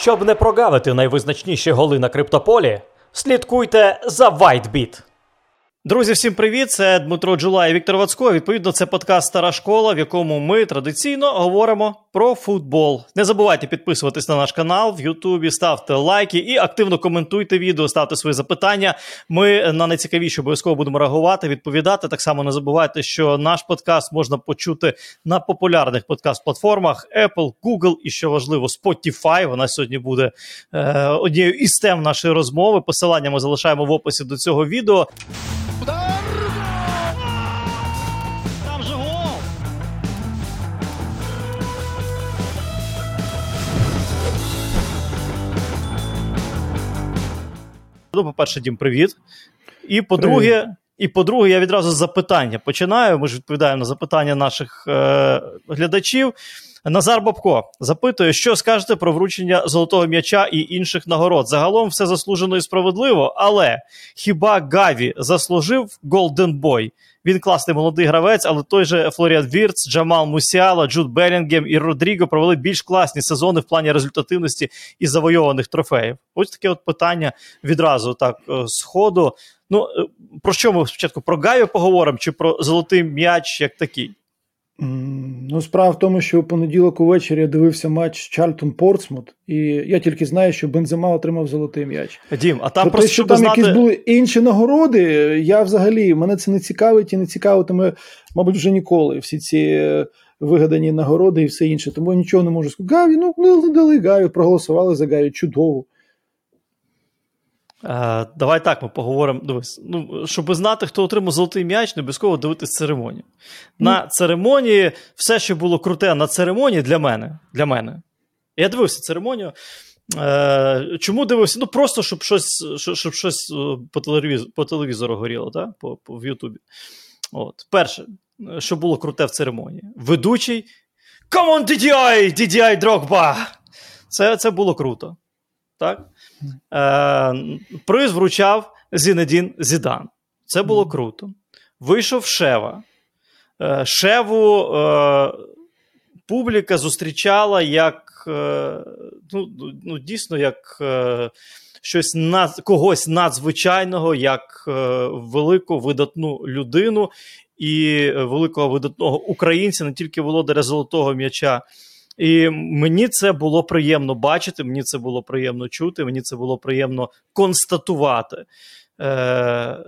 Щоб не прогавити найвизначніші голи на криптополі, слідкуйте за WhiteBit. Друзі, всім привіт! Це Дмитро Джула і Віктор Вацько. Відповідно, це подкаст Стара школа, в якому ми традиційно говоримо про футбол. Не забувайте підписуватись на наш канал в Ютубі, ставте лайки і активно коментуйте відео, ставте свої запитання. Ми на найцікавіше обов'язково будемо реагувати, відповідати. Так само не забувайте, що наш подкаст можна почути на популярних подкаст-платформах Apple, Google і що важливо, Spotify. Вона сьогодні буде е, однією із тем нашої розмови. Посилання ми залишаємо в описі до цього відео. Ну, по-перше, Дім, привіт. І по-друге, і по-друге, я відразу з запитання починаю. Ми ж відповідаємо на запитання наших е- глядачів. Назар Бабко запитує, що скажете про вручення золотого м'яча і інших нагород. Загалом все заслужено і справедливо, але хіба Гаві заслужив Golden Boy? Він класний молодий гравець, але той же Флоріан Вірц, Джамал Мусіала, Джуд Белінгем і Родріго провели більш класні сезони в плані результативності і завойованих трофеїв. Ось таке от питання відразу так е, з. Ну е, про що ми спочатку про Гаві поговоримо чи про золотий м'яч як такий? Ну, справа в тому, що у понеділок увечері я дивився матч Чарльтон Портсмут, і я тільки знаю, що Бензема отримав золотий м'яч. Дім, а там Про просто те, що там знати... якісь були інші нагороди, я взагалі мене це не цікавить і не цікавитиме, мабуть, вже ніколи. Всі ці е, вигадані нагороди і все інше. Тому я нічого не можу сказати. Гаві, ну не дали Гаві, проголосували за Гаві, чудово. Е, давай так ми поговоримо. Дивись, ну, щоб знати, хто отримав золотий м'яч, не обов'язково дивитися церемонію. На mm. церемонії все, що було круте на церемонії для мене. Для мене. Я дивився церемонію. Е, Чому дивився? Ну, просто щоб щось щоб щось по телевізору, по телевізору горіло, так? По, по, в Ютубі. От. Перше, що було круте в церемонії. Ведучий. Come on, DDI! DDI Drogba! Це, Це було круто. Так? Е, Приз вручав Зінедін Зідан. Це було круто. Вийшов Шева. Е, Шеву е, публіка зустрічала як е, ну, ну, дійсно як е, щось над, когось надзвичайного, як е, велику видатну людину і великого видатного українця, не тільки володаря золотого м'яча. І мені це було приємно бачити, мені це було приємно чути, мені це було приємно констатувати. Е,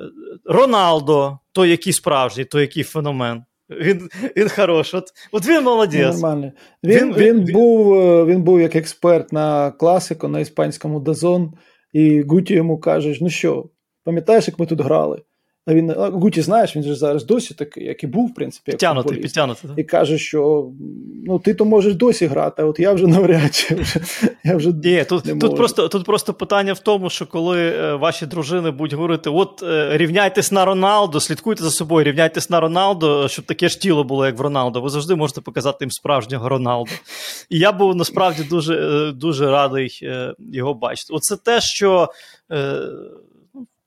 Роналдо, той який справжній, той який феномен. Він він хороший. От от він молодець. Нормально. Він, він, він, він, був він був як експерт на класику на іспанському Дазон, і Гуті йому каже: ну що, пам'ятаєш, як ми тут грали? А він Гуті, знаєш, він же зараз досі такий, як і був, в принципі, як підтягнутий, підтягнутий. І каже, що ну ти то можеш досі грати, а от я вже навряд чи вже, я вже Ні, тут не тут, просто тут просто питання в тому, що коли е, ваші дружини будуть говорити: от е, рівняйтесь на Роналдо, слідкуйте за собою, рівняйтесь на Роналдо, щоб таке ж тіло було, як в Роналдо. Ви завжди можете показати їм справжнього Роналдо. І я був насправді дуже е, дуже радий його бачити. Оце те, що.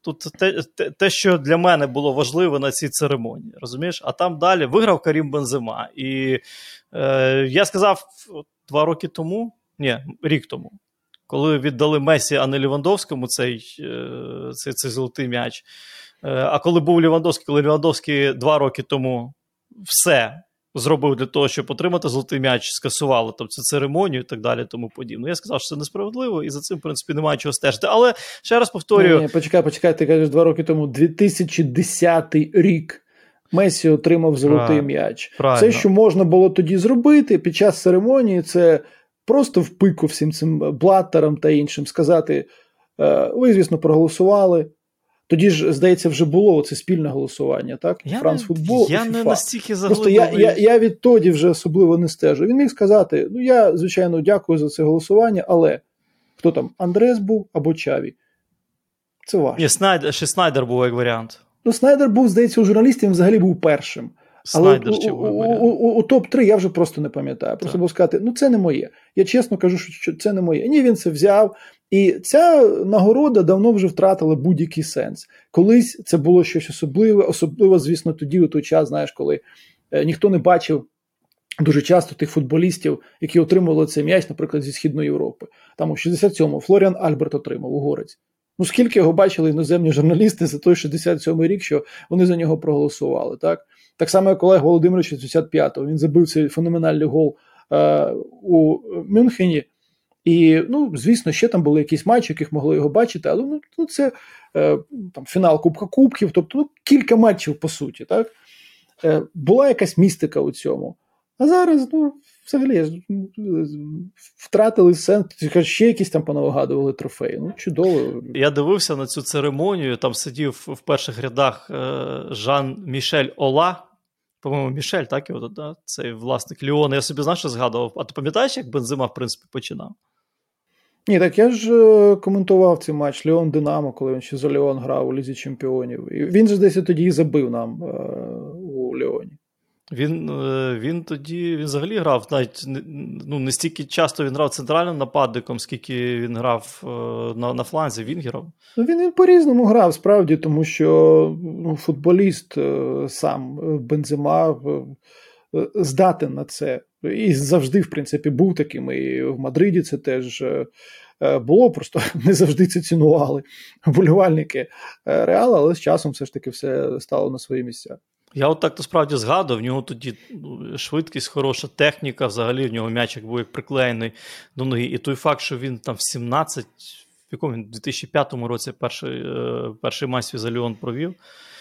Тут те, те, те, що для мене було важливо на цій церемонії, розумієш? А там далі виграв Карім Бензима. І е, я сказав два роки тому, ні, рік тому, коли віддали Месі, а не Лівандовському цей е, цей, цей золотий м'яч. Е, а коли був Лівандовський, коли Лівандовський два роки тому все зробив для того, щоб отримати золотий м'яч, скасували тобто церемонію і так далі, тому подібне. Я сказав, що це несправедливо, і за цим, в принципі, немає чого стежити. Але ще раз повторюю: Ні, ні, почекай, почекай, ти кажеш два роки тому, 2010 рік. Месі отримав золотий м'яч. Правильно. Все, що можна було тоді зробити під час церемонії, це просто в пику всім цим блаттерам та іншим сказати: «Е, ви, звісно, проголосували. Тоді ж, здається, вже було це спільне голосування, так? Я Франс футбол. Я і не настільки Просто я я, я відтоді вже особливо не стежу. Він міг сказати: ну я, звичайно, дякую за це голосування, але хто там Андрес був або Чаві? Це важко. Ні, Снайдер, ще Снайдер був як варіант. Ну, Снайдер був, здається, у журналістів він взагалі був першим. Снайдер Але у, у, у, у топ-3 я вже просто не пам'ятаю. Просто був сказати, ну це не моє. Я чесно кажу, що це не моє. Ні, він це взяв. І ця нагорода давно вже втратила будь-який сенс. Колись це було щось особливе, особливо, звісно, тоді у той час, знаєш, коли е, ніхто не бачив дуже часто тих футболістів, які отримували цей м'яч, наприклад, зі Східної Європи. Там у 67-му Флоріан Альберт отримав угорець. Ну, скільки його бачили іноземні журналісти за той 67-й рік, що вони за нього проголосували. Так Так само, як Олег Володимирович 65-го. Він забив цей феноменальний гол е, у Мюнхені. І, ну, звісно, ще там були якісь матчі, яких могли його бачити, але ну, ну це е, там, фінал Кубка Кубків, тобто ну, кілька матчів по суті. так е, Була якась містика у цьому. А зараз, ну, взагалі, втратили сенс, ще якісь там понавигадували трофеї. Ну, чудово. Я дивився на цю церемонію, там сидів в перших рядах е, Жан Мішель Ола. По-моєму, Мішель, так його да? цей власник Ліона. Я собі знав, що згадував. А ти пам'ятаєш, як Бензима, в принципі, починав? Ні, так я ж е, коментував цей матч Леон Динамо, коли він ще за Леон грав у Лізі Чемпіонів. І він же десь тоді і забив нам е. Він е, він тоді він взагалі грав навіть ну, не стільки часто він грав центральним нападником, скільки він грав на на фланзі Вінгером. Ну, Він він по-різному грав, справді, тому що ну, футболіст сам Бензима здатен на це. І завжди, в принципі, був таким. І в Мадриді це теж е, е, було, просто не завжди це цінували вболівальники е, Реала, але з часом все ж таки все стало на свої місця. Я от так то справді згадував, в нього тоді ну, швидкість, хороша техніка, взагалі в нього м'ячик був як приклеєний до ноги. І той факт, що він там в 17, в якому він 2005 році перший перший матч за Ліон провів.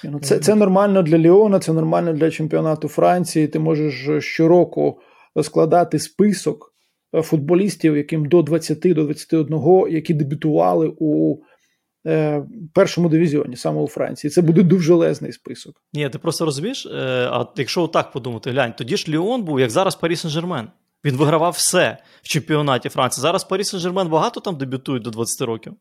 Ну, Це це нормально для Ліона, це нормально для чемпіонату Франції. Ти можеш щороку складати список е, футболістів, яким до 20 до 21, які дебютували у е, першому дивізіоні, саме у Франції. Це буде дуже лезний список. Ні, ти просто розумієш, е, а якщо отак подумати, глянь, тоді ж Ліон був, як зараз Парі Сен-Жермен. Він вигравав все в чемпіонаті Франції. Зараз Парі Сен-Жермен багато там дебютують до 20 років.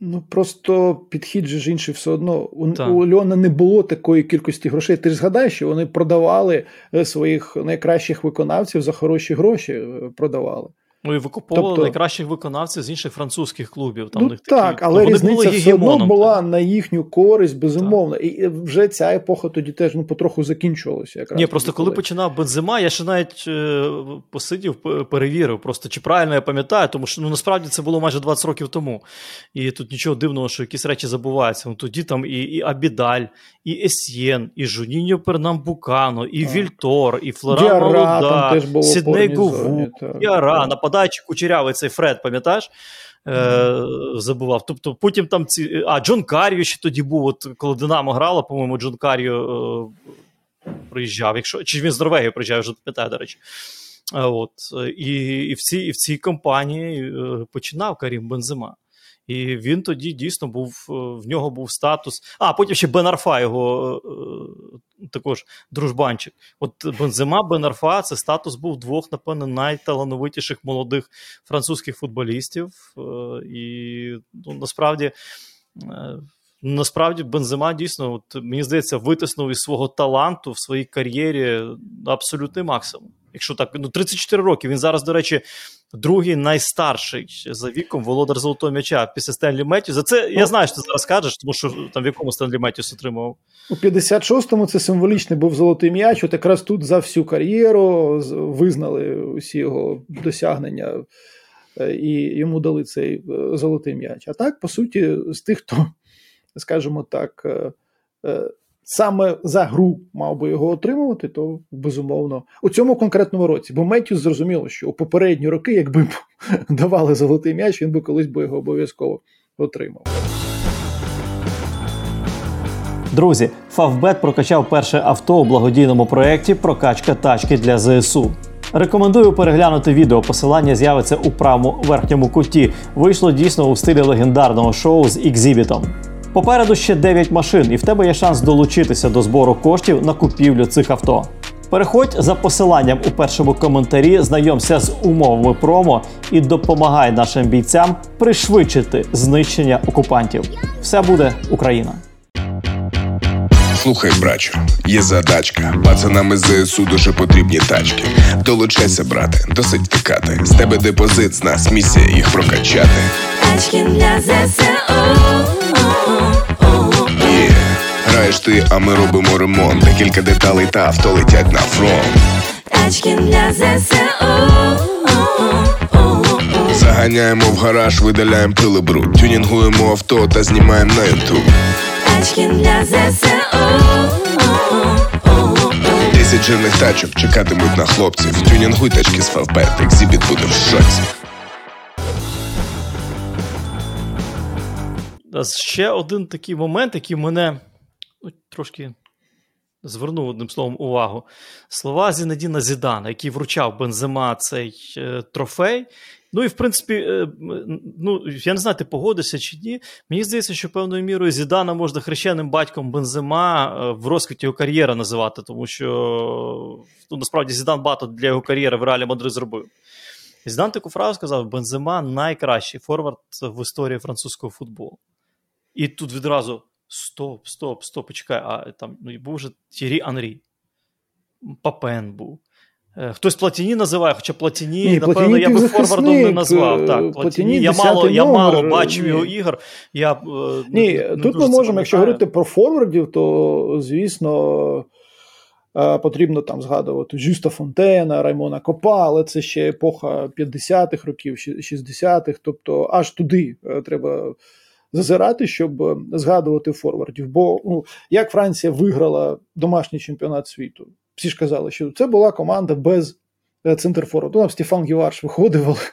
Ну просто підхід же ж інший все одно. У, у Льона не було такої кількості грошей. Ти ж згадаєш, що вони продавали е, своїх найкращих виконавців за хороші гроші е, продавали. Ну і викуповували тобто, найкращих виконавців з інших французьких клубів. Там ну, них Так, такі, але ну, різниця все одно була на їхню користь, безумовно. Так. І вже ця епоха тоді теж ну, потроху закінчувалася. Якраз Ні, просто коли починав Бензима, я ще навіть е, посидів, перевірив, просто чи правильно я пам'ятаю, тому що ну, насправді це було майже 20 років тому. І тут нічого дивного, що якісь речі забуваються. Ну, Тоді там і і Абідаль, і Есьєн, і Жуніньо Пернамбукано, і так. Вільтор, і Флоран Молода, Сідней Гову, Діара, нападаючи кучерявий цей Фред, пам'ятаєш? Е, Забував. Тобто потім там ці. А, Джон Каріо ще тоді був, от коли Динамо грала, по-моєму, Джон Каріо е, приїжджав. Якщо, Чи він з Норвегії приїжджав, вже пам'ятаю, до речі. От, І і, в цій і в цій компанії е, починав Карім Бензима. І він тоді дійсно був, е, в нього був статус. А потім ще Бен Арфа, його е, також дружбанчик. От Бензима, Бен Арфа, це статус був двох, напевно, найталановитіших молодих французьких футболістів. Е, і ну, насправді. Насправді Бензима дійсно, от, мені здається, витиснув із свого таланту в своїй кар'єрі абсолютний максимум. Якщо так, ну 34 роки. Він зараз, до речі, другий найстарший за віком володар золотого м'яча після Стенлі Меттюса. Це я ну, знаю, що ти зараз кажеш, тому що там в якому Стенлі Меттюс отримував. У 56-му це символічний був золотий м'яч. От якраз тут за всю кар'єру визнали усі його досягнення. Е, і йому дали цей е, золотий м'яч. А так, по суті, з тих, хто, скажімо так, е, саме за гру мав би його отримувати, то безумовно у цьому конкретному році. Бо Меттюс зрозуміло, що у попередні роки, якби давали золотий м'яч, він би колись би його обов'язково отримав. Друзі, Фавбет прокачав перше авто у благодійному проєкті Прокачка тачки для ЗСУ. Рекомендую переглянути відео. Посилання з'явиться у правому верхньому куті. Вийшло дійсно у стилі легендарного шоу з екзібітом. Попереду ще 9 машин, і в тебе є шанс долучитися до збору коштів на купівлю цих авто. Переходь за посиланням у першому коментарі, знайомся з умовами промо і допомагай нашим бійцям пришвидшити знищення окупантів. Все буде Україна. Слухай, брачу, є задачка. Пацанам із ЗСУ дуже потрібні тачки. Долучайся, брате, досить втикати. З тебе депозит, з нас місія їх прокачати. Тачки для ЗСУ Граєш ти, а ми робимо ремонт. Декілька деталей та авто летять на фронт. Тачки для ЗСУ Заганяємо в гараж, видаляємо пили бруд Тюнінгуємо авто та знімаємо на ютуб. Тачки для ЗСУ Десять жирних тачок чекатимуть на хлопців. Тюнінгуй тачки з фавбет, екзібіт буде в шоці. Ще один такий момент, який мене ну, трошки звернув одним словом увагу. Слова Зінедіна Зідана, який вручав Бензема цей е, трофей. Ну і в принципі, е, ну я не знаю, ти погодишся чи ні. Мені здається, що певною мірою Зідана можна хрещеним батьком Бензема е, в розквіті його кар'єри називати, тому що ну, насправді Зідан багато для його кар'єри в Реалі Мадрид зробив. Зідан таку фразу сказав: Бензема найкращий форвард в історії французького футболу. І тут відразу стоп, стоп, стоп, почекай, а там ну, був вже Тірі Анрі, Папен був. Е, хтось Платіні називає, хоча Платіні, Ні, напевно, Платіні я би форвардом не назвав. Так, Платіні, Я мало я мало бачив його ігор. Я, е, Ні, не, тут ми можемо, якщо говорити про форвардів, то звісно. Е, потрібно там згадувати Жюста Фонтена, Раймона Копа, але це ще епоха 50-х років, 60-х, тобто аж туди треба зазирати, щоб е, згадувати форвардів. Бо ну, як Франція виграла домашній чемпіонат світу, всі ж казали, що це була команда без Е, центр форварду. Там Стефан Гіварш виходив.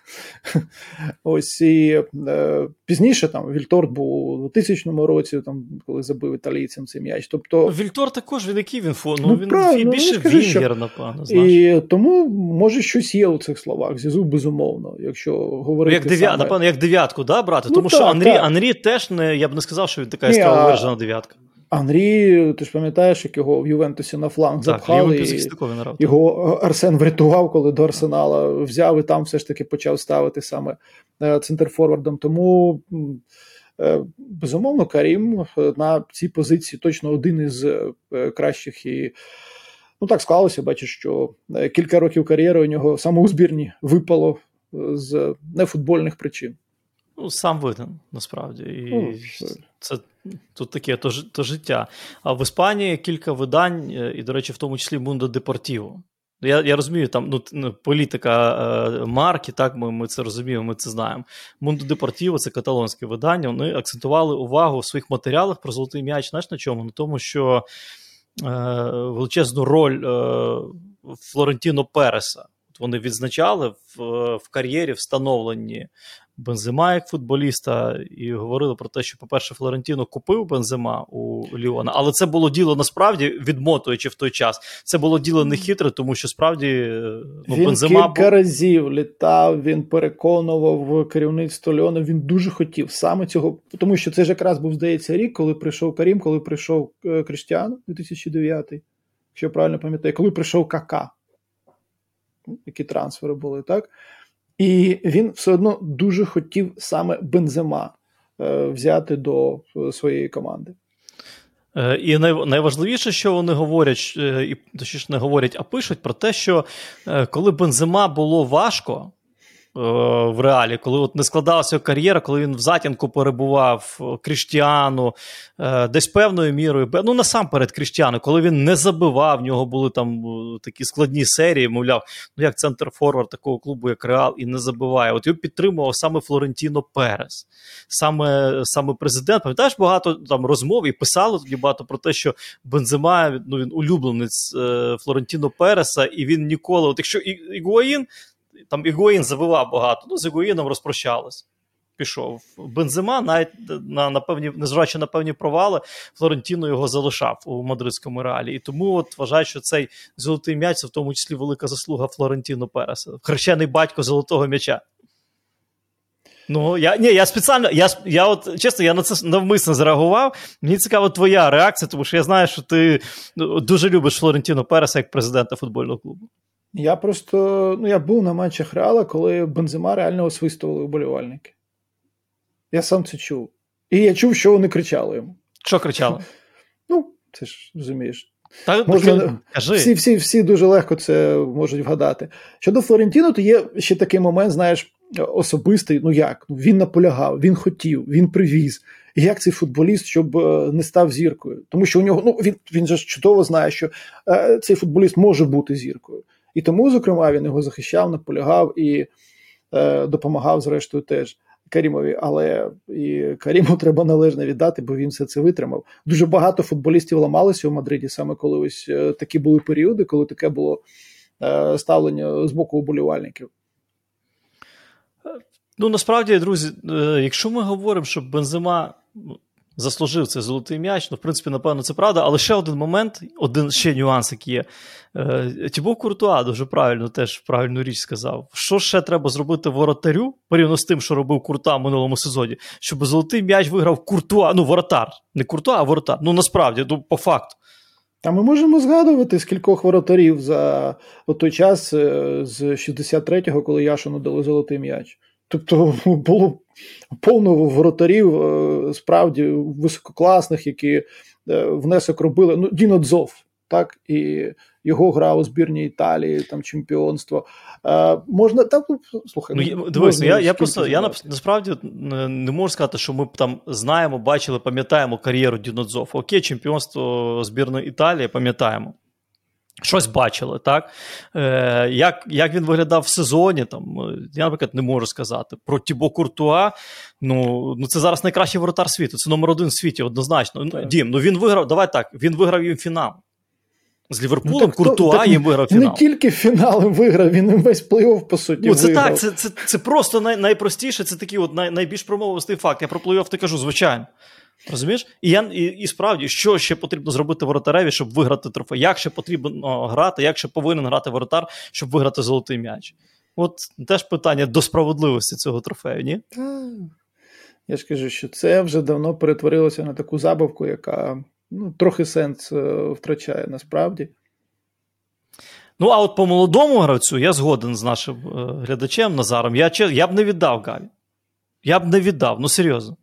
Ось і е, пізніше там Вільторт був у 2000 році, там, коли забив італійцям цей м'яч. Тобто... Вільтор також він який він фон. Ну, ну, він правильно, більше ну, вінгер, напевно. І тому, може, щось є у цих словах. Зізу, безумовно, якщо говорити. як дев'ят, саме... напевно, як дев'ятку, да, брати? Ну, тому так, що Анрі, так. Анрі теж не, я б не сказав, що він така виражена дев'ятка. Анрі, ти ж пам'ятаєш, як його в Ювентусі на фланг так, запхали, і його Арсен врятував, коли до Арсенала взяв і там все ж таки почав ставити саме е, центрфорвардом. Тому е, безумовно, Карім е, на цій позиції точно один із кращих і. Ну, так склалося, бачиш, що кілька років кар'єри у нього саме у збірні випало з нефутбольних причин. Ну, сам виден, насправді. І ну, це тут таке то, то життя. А в Іспанії кілька видань, е, і, до речі, в тому числі Мундо Депортіво. Я я розумію, там ну, ну політика е, марки, так ми ми це розуміємо, ми це знаємо. Мундо Депортіво це каталонське видання. Вони акцентували увагу в своїх матеріалах про золотий м'яч. Знаєш на чому? На тому, що е, величезну роль е, Флорентіно Переса. Вони відзначали в, в кар'єрі встановлені Бензима як футболіста, і говорили про те, що, по-перше, Флорентіно купив Бензима у Ліона, але це було діло насправді відмотуючи в той час. Це було діло не хитре, тому що справді ну, він Бензима... кілька разів літав, він переконував керівництво Ліона. Він дуже хотів саме цього, тому що це ж якраз був здається рік, коли прийшов Карім, коли прийшов е, Криштіан 2009, якщо я правильно пам'ятаю, коли прийшов Кака. Які трансфери були, так? І він все одно дуже хотів саме Бензема е, взяти до е, своєї команди. Е, і найважливіше, що вони говорять, і точніше не говорять, а пишуть про те, що коли Бензема було важко, в реалі, коли от не складалася кар'єра, коли він в затінку перебував Кріштіану, е, десь певною мірою, ну насамперед Кріштіану, коли він не забивав, в нього були там е, такі складні серії, мовляв, ну як центр форвард такого клубу, як Реал, і не забиває. От його підтримував саме Флорентіно Перес, саме саме президент. Пам'ятаєш, багато там розмов і писали тоді багато про те, що Бензема ну, він улюбленець Флорентіно Переса, і він ніколи, от якщо Ігуаїн там Ігуїн забивав багато, ну з Ігуїном розпрощались. Пішов. Бензима, навіть на на певні, незважаючи на певні провали, Флорентіно його залишав у мадридському реалі. І тому от вважаю, що цей золотий м'яч це в тому числі велика заслуга Флорентіно Переса, хрещений батько золотого м'яча. Ну, я ні, я спеціально, я я от чесно, я на це навмисно зреагував. Мені цікава твоя реакція, тому що я знаю, що ти ну, дуже любиш Флорентіно Переса як президента футбольного клубу. Я просто ну, я був на матчах Реала, коли Бензима реально освистували вболівальники. Я сам це чув. І я чув, що вони кричали йому. Що кричали? Ну, це ж розумієш. Та, Можна, кажи. Всі всі, всі дуже легко це можуть вгадати. Щодо Флорентіно, то є ще такий момент, знаєш, особистий. Ну як? Ну, він наполягав, він хотів, він привіз. І як цей футболіст, щоб е, не став зіркою? Тому що у нього ну він він же чудово знає, що е, цей футболіст може бути зіркою. І тому, зокрема, він його захищав, наполягав і е, допомагав, зрештою, теж. Карімові, але і Каріму треба належно віддати, бо він все це витримав. Дуже багато футболістів ламалися у Мадриді, саме коли ось е, такі були періоди, коли таке було е, ставлення з боку уболівальників. Ну насправді, друзі, е, якщо ми говоримо, що Бензима заслужив цей золотий м'яч. Ну, в принципі, напевно, це правда. Але ще один момент, один ще нюанс, який є. Е, Тібо Куртуа дуже правильно теж правильну річ сказав. Що ще треба зробити воротарю, порівняно з тим, що робив Куртуа в минулому сезоні, щоб золотий м'яч виграв Куртуа, ну, воротар. Не Куртуа, а воротар. Ну, насправді, ну, по факту. А ми можемо згадувати скількох воротарів за той час е, з 63-го, коли Яшину дали золотий м'яч. Тобто було повно воротарів, е, справді висококласних, які е, внесок робили. Ну, Діно Дзов, так, і його гра у збірній Італії, там чемпіонство. А, можна так, ну, слухай, ну, ну дивись, я я просто я насправді не можу сказати, що ми там знаємо, бачили, пам'ятаємо кар'єру Дінодзов. Окей, чемпіонство збірної Італії, пам'ятаємо. Щось бачили, так? Е, Як як він виглядав в сезоні, там, е, я, наприклад, не можу сказати. Про Тібо Куртуа, ну ну це зараз найкращий воротар світу, це номер один в світі, однозначно. Ну, Дім, ну він виграв, давай так, він виграв їм фінал. З Ліверпулем ну, так, Куртуа так, їм виграв фінал. Не тільки фінал виграв, він весь плей-офф, по суті. Ну, Це виграв. так, це це, це просто най, найпростіше, це такий от най, найбільш промовистий факт. Я про плей-офф ти кажу, звичайно. Розумієш? І я і, і справді, що ще потрібно зробити воротареві, щоб виграти трофей? Як ще потрібно грати, як ще повинен грати воротар, щоб виграти золотий м'яч? От теж питання до справедливості цього трофею, ні? Я ж кажу, що це вже давно перетворилося на таку забавку, яка ну, трохи сенс е, втрачає насправді. Ну, а от по молодому гравцю я згоден з нашим е, глядачем Назаром. Я я б не віддав Гаві. Я б не віддав, ну серйозно.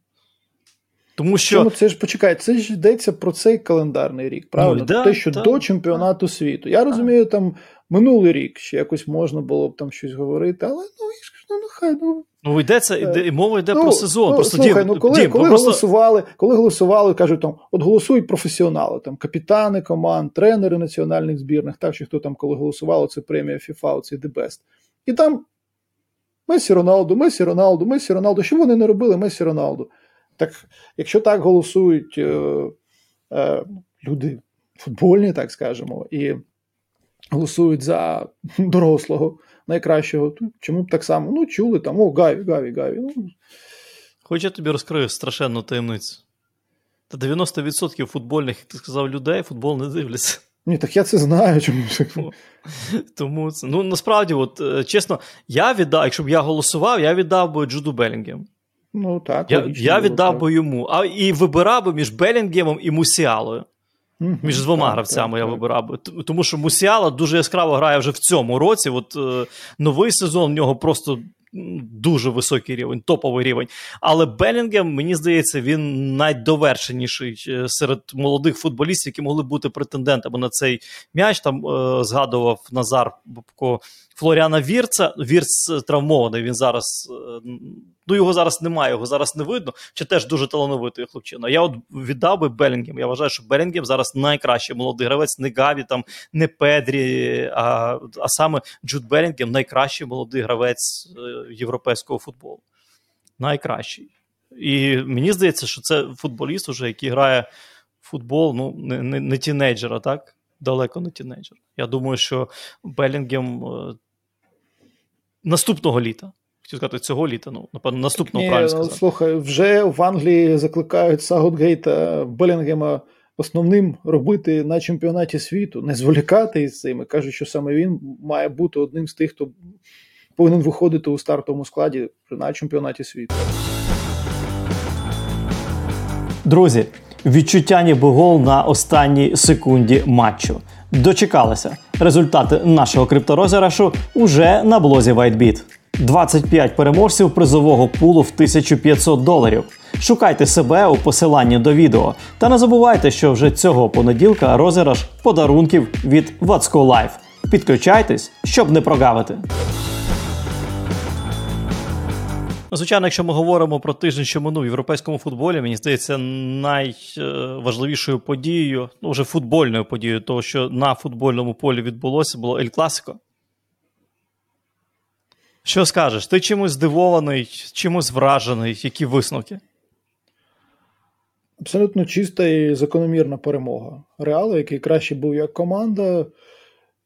Тому що Чому це ж почекай, це ж йдеться про цей календарний рік, правильно? Ну, да, Те, що да, до чемпіонату да. світу. Я розумію, там минулий рік ще якось можна було б там щось говорити, але ну ну, ну хай ну. Ну, йдеться, йде, мова йде ну, про сезон. Ну, просто слухай, дім, ну коли дім, коли просто... голосували, коли голосували, кажуть, там от голосують професіонали, там капітани команд, тренери національних збірних, так що хто там коли голосували, це премія FIFA, це The Best. І там Месі Роналду, Месі Роналду, Месі Роналду. Що вони не робили Месі Роналду? Так, якщо так голосують е, е, люди футбольні, так скажемо, і голосують за дорослого найкращого, то чому б так само? Ну, чули там, о, Гаві, Гаві, Гаві. Ну. Хоч я тобі розкрию страшенну таємницю. Та 90% футбольних, як ти сказав, людей футбол не дивляться. Ні, так я це знаю. чому Тому це. Ну, насправді, от, е, чесно, я віддав, якщо б я голосував, я віддав би Джуду Белінгем. Ну, так. Я я віддав би йому. А і вибирав би між Белінгемом і Мусіалою. Mm-hmm. Між двома так, гравцями так, я вибирав би. Тому що Мусіала дуже яскраво грає вже в цьому році. От е, Новий сезон в нього просто дуже високий рівень, топовий рівень. Але Белінгем, мені здається, він найдовершеніший е, серед молодих футболістів, які могли бути претендентами на цей м'яч. Там е, згадував Назар Бубко Флоріана Вірца. Вірц травмований. Він зараз е, ну його зараз немає, його зараз не видно. Чи теж дуже талановитий хлопчина. Я от віддав би Белінгем. Я вважаю, що Белінгем зараз найкращий молодий гравець, не Гаві, там не Педрі, а а саме Джуд Белінгем найкращий молодий гравець е, європейського футболу. Найкращий. І мені здається, що це футболіст, уже, який грає в футбол, ну не, не, не тінейджера, так? Далеко не тінейджер. Я думаю, що Белінгем е, наступного літа. Хотів сказати, цього літа, ну, напевно, наступного Ні, правильно ну, сказати. Слухай, вже в Англії закликають Саутгейта Белінгема основним робити на чемпіонаті світу, не зволікати із цим. Кажуть, що саме він має бути одним з тих, хто повинен виходити у стартовому складі на чемпіонаті світу. Друзі, відчуття ніби гол на останній секунді матчу. Дочекалися. Результати нашого крипторозіграшу уже на блозі WhiteBit. 25 переможців призового пулу в 1500 доларів. Шукайте себе у посиланні до відео. Та не забувайте, що вже цього понеділка розіграш подарунків від Вацко Life. Підключайтесь, щоб не прогавити. Ну, звичайно, якщо ми говоримо про тиждень, що минув в європейському футболі, мені здається, найважливішою подією, ну вже футбольною подією, того, що на футбольному полі відбулося, було Ель Класико. Що скажеш? Ти чимось здивований, чимось вражений, які висновки? Абсолютно чиста і закономірна перемога. Реалу, який краще був як команда,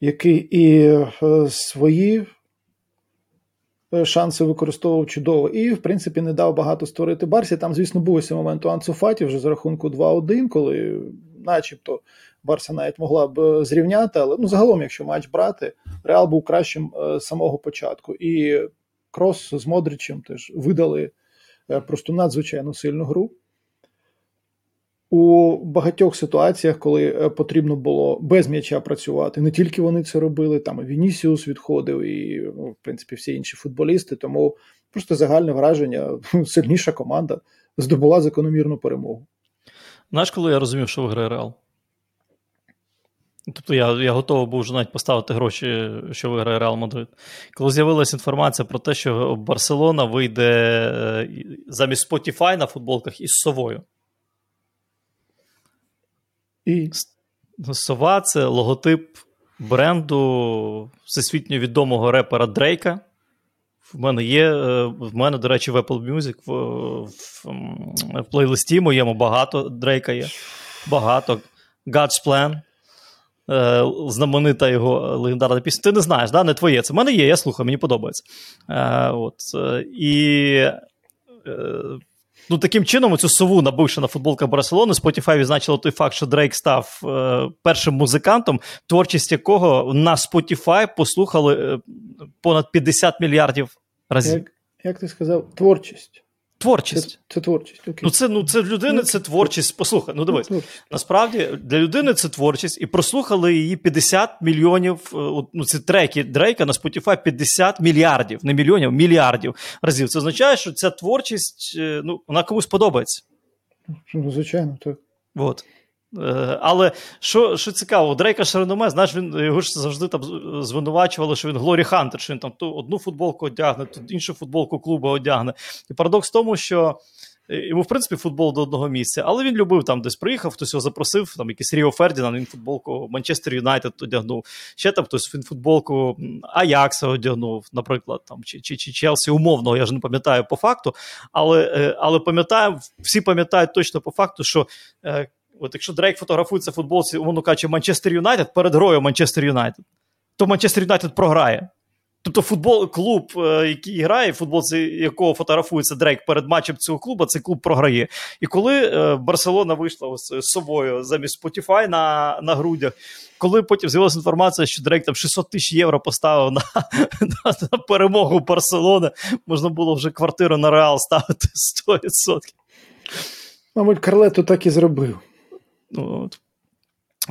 який і е, свої е, шанси використовував чудово. І, в принципі, не дав багато створити Барсі. Там, звісно, був ось момент у Анцуфаті вже за рахунку 2-1, коли, начебто, Барса навіть могла б е, зрівняти, але ну, загалом, якщо матч брати, Реал був кращим з самого початку. І Крос з Модричем теж видали просто надзвичайно сильну гру у багатьох ситуаціях, коли е, потрібно було без м'яча працювати, не тільки вони це робили, там і Вінісіус відходив, і ну, в принципі всі інші футболісти. Тому просто загальне враження, сильніша команда здобула закономірну перемогу. Знаєш, коли я розумів, що виграє Реал? Тобто я я готовий був вже навіть поставити гроші, що виграє Реал Мадрид. Коли з'явилася інформація про те, що Барселона вийде е, замість Spotify на футболках із совою. І Сова це логотип бренду всесвітньо відомого репера Дрейка. В мене є, е, в мене, до речі, в Apple Music в, в, в плейлисті моєму багато Дрейка є. Багато. God's Plan. Е, знаменита його легендарна пісня. Ти не знаєш, да? не твоє. Це в мене є, я слухаю, мені подобається. Е, от. І Ну, таким чином, цю сову, набивши на футболка Барселони, Spotify відзначило той факт, що Дрейк став е, першим музикантом, творчість якого на Spotify послухали е, понад 50 мільярдів разів. Як, як ти сказав, творчість. Творчість. Це, це творчість. Окей. Ну, це ну, це людини, це творчість. Послухай, ну дивись. Насправді для людини це творчість, і прослухали її 50 мільйонів. Е, ну, це треки Дрейка на Spotify 50 мільярдів, не мільйонів, мільярдів разів. Це означає, що ця творчість е, ну, вона комусь подобається. Ну, Звичайно, так. От. Е, але що що цікаво, Дрейка Шареноме, знаєш, він його ж завжди там звинувачували, що він glory hunter, що він там ту одну футболку одягне, тут іншу футболку клубу одягне. І парадокс в тому, що е, йому, в принципі, футбол до одного місця, але він любив там десь приїхав, хтось його запросив, там якийсь Ріо Фердінанд, він футболку Манчестер Юнайтед одягнув. Ще там хтось він футболку Аякса одягнув, наприклад, там, чи чи, чи Челсі умовного, я ж не пам'ятаю по факту. Але е, але пам'ятаю, всі пам'ятають точно по факту, що. От якщо Дрейк фотографується в футболці, умовно кажучи, Манчестер Юнайтед перед грою Манчестер Юнайтед, то Манчестер Юнайтед програє. Тобто футбол, клуб, е, який грає, футболці якого фотографується Дрейк перед матчем цього клубу, цей клуб програє. І коли е, Барселона вийшла з совою замість Spotify на на грудях, коли потім з'явилася інформація, що Дрейк там 600 тисяч євро поставив на, на, на перемогу Барселони, можна було вже квартиру на Реал ставити 100%. Мабуть, Карлето так і зробив. Ну, от.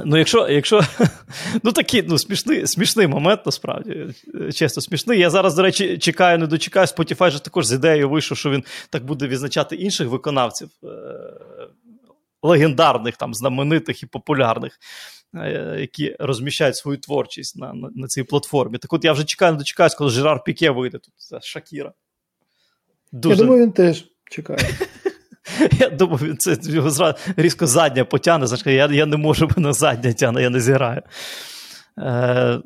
Ну, якщо якщо ну такий ну, смішний смішний момент, насправді, чесно смішний. Я зараз, до речі, чекаю, не дочекаю. Spotify же також з ідеєю вийшов, що він так буде відзначати інших виконавців е- легендарних, там, знаменитих і популярних, е- які розміщають свою творчість на на, на цій платформі. Так от я вже чекаю, не дочекаюсь, коли Жерар Піке вийде тут. Це Шакіра. Дуже... Я думаю, він теж чекає. Я думаю, це його зразу різко задня потягне. Знаєш, я я не можу мене задня тягне, я не зіграю. Е,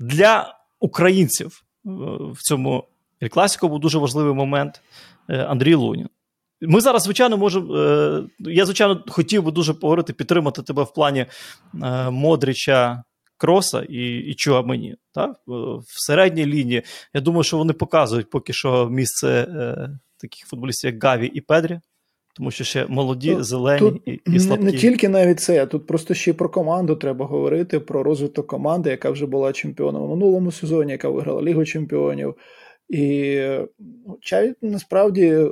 Для українців е, в цьому класіку був дуже важливий момент е, Андрій Лунін. Ми зараз, звичайно, можемо. Е, я, звичайно, хотів би дуже поговорити, підтримати тебе в плані Модрича. Кроса і і чого мені. Так? В середній лінії. Я думаю, що вони показують поки що місце таких футболістів, як Гаві і Педрі, тому що ще молоді, тут, зелені тут і і слабкі. Не, тільки навіть це, а тут просто ще про команду треба говорити, про розвиток команди, яка вже була чемпіоном у минулому сезоні, яка виграла Лігу Чемпіонів. І ну, чай насправді,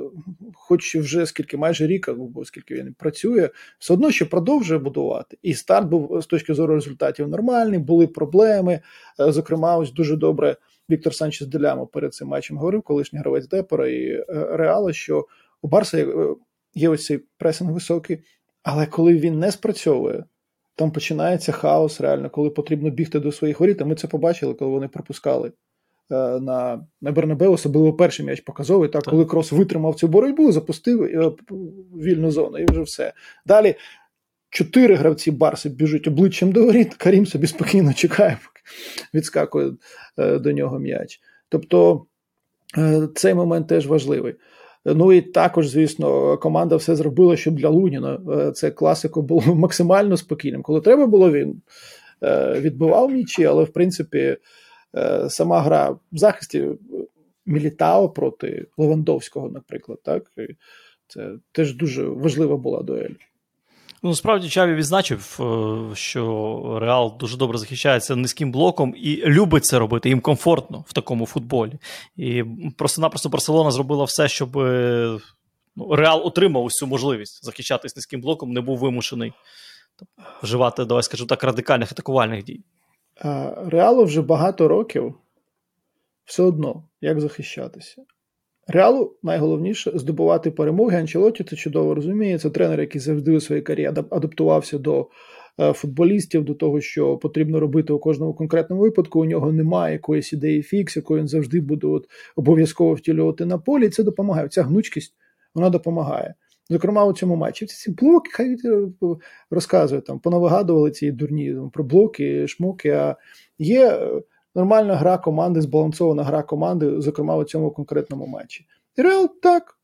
хоч вже скільки майже рік, або скільки він працює, все одно ще продовжує будувати. І старт був з точки зору результатів нормальний, були проблеми. Е, зокрема, ось дуже добре Віктор Санчес Делямо перед цим матчем говорив, колишній гравець Депора і е, Реала, що у Барса е, є ось цей пресинг високий, але коли він не спрацьовує, там починається хаос реально, коли потрібно бігти до своїх воріт. А Ми це побачили, коли вони пропускали. Е, на на Бернабеу, особливо перший м'яч показовий, так, так, коли Крос витримав цю боротьбу, запустив вільну зону і вже все. Далі чотири гравці Барси біжуть обличчям до воріт, Карім собі спокійно чекає, відскакує е, до нього м'яч. Тобто е, цей момент теж важливий. Ну і також, звісно, команда все зробила, щоб для Луніна е, це класико було максимально спокійним. Коли треба було, він відбивав м'ячі, але в принципі сама гра в захисті Мілітао проти Левандовського, наприклад, так це теж дуже важлива була дуель. Ну, справді Чаві відзначив, е, що Реал дуже добре захищається низьким блоком і любить це робити. Їм комфортно в такому футболі. І просто-напросто Барселона зробила все, щоб е, ну, Реал отримав усю можливість захищатись низьким блоком, не був вимушений вживати, давай скажу так, радикальних атакувальних дій. Реалу вже багато років все одно як захищатися. Реалу найголовніше здобувати перемоги. Анчелоті це чудово розуміє. Це тренер, який завжди у своїй кар'єрі адаптувався до е, футболістів, до того, що потрібно робити у кожному конкретному випадку. У нього немає якоїсь ідеї фікс, якої він завжди буде от обов'язково втілювати на полі. І це допомагає. Ця гнучкість вона допомагає. Зокрема, у цьому матчі ці блоки хай е, розказують там, понавигадували ці дурні про блоки, шмоки. А є е, нормальна гра команди, збалансована гра команди, зокрема у цьому конкретному матчі. І Реал так.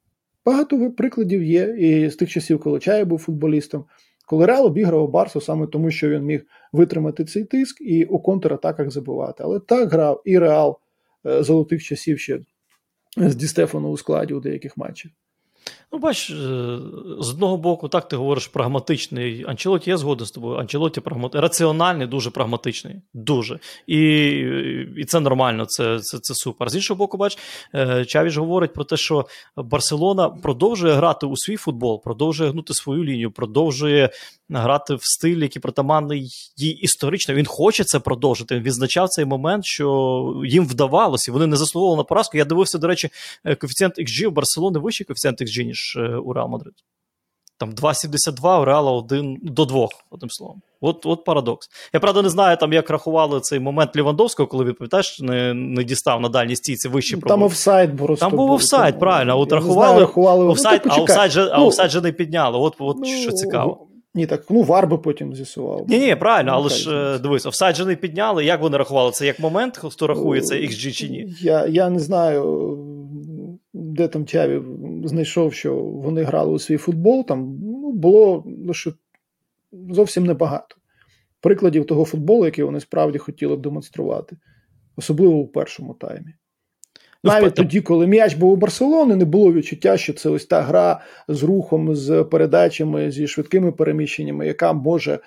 Багато прикладів є. І з тих часів, коли Чай був футболістом, коли Реал обіграв Барсу саме тому, що він міг витримати цей тиск і у контратаках забивати. Але так грав і Реал е, золотих часів ще з Ді Стефану у складі у деяких матчах. Ну, бач, е, з одного боку, так ти говориш прагматичний. Анчелоті, я згоден з тобою. Анчелоті прагматичний, раціональний, дуже прагматичний. Дуже. І і це нормально, це це, це супер. З іншого боку, бач, е, Чавіш говорить про те, що Барселона продовжує грати у свій футбол, продовжує гнути свою лінію, продовжує грати в стилі, який притаманний їй історично. Він хоче це продовжити. Він відзначав цей момент, що їм вдавалося, вони не заслуговували на поразку. Я дивився, до речі, е, коефіцієнт XG у Барселони вищий коефіцієнт XG, ніж е, у Реал Мадрид. Там 2,72 у Реала 1 до 2, одним словом. От от парадокс. Я правда не знаю, там як рахували цей момент Лівандовського, коли він пам'ятаєш, не не дістав на дальній стійці вище Там офсайд просто Там був офсайд, правильно. От рахували, знаю, рахували офсайд, ну, а офсайд же, ну, офсайд же не підняли. От от ну, що цікаво. Ні, так ну вар би потім з'ясував. Ні, ні, правильно, але ж е, дивись, офсайд же не підняли. Як вони рахували? Це як момент, хто рахує це XG чи ні? Я я не знаю, де там Чаві знайшов, що вони грали у свій футбол. Там ну, було що зовсім небагато. Прикладів того футболу, який вони справді хотіли б демонструвати, особливо у першому таймі. Ну, Навіть тоді, коли м'яч був у Барселони, не було відчуття, що це ось та гра з рухом, з передачами, зі швидкими переміщеннями, яка може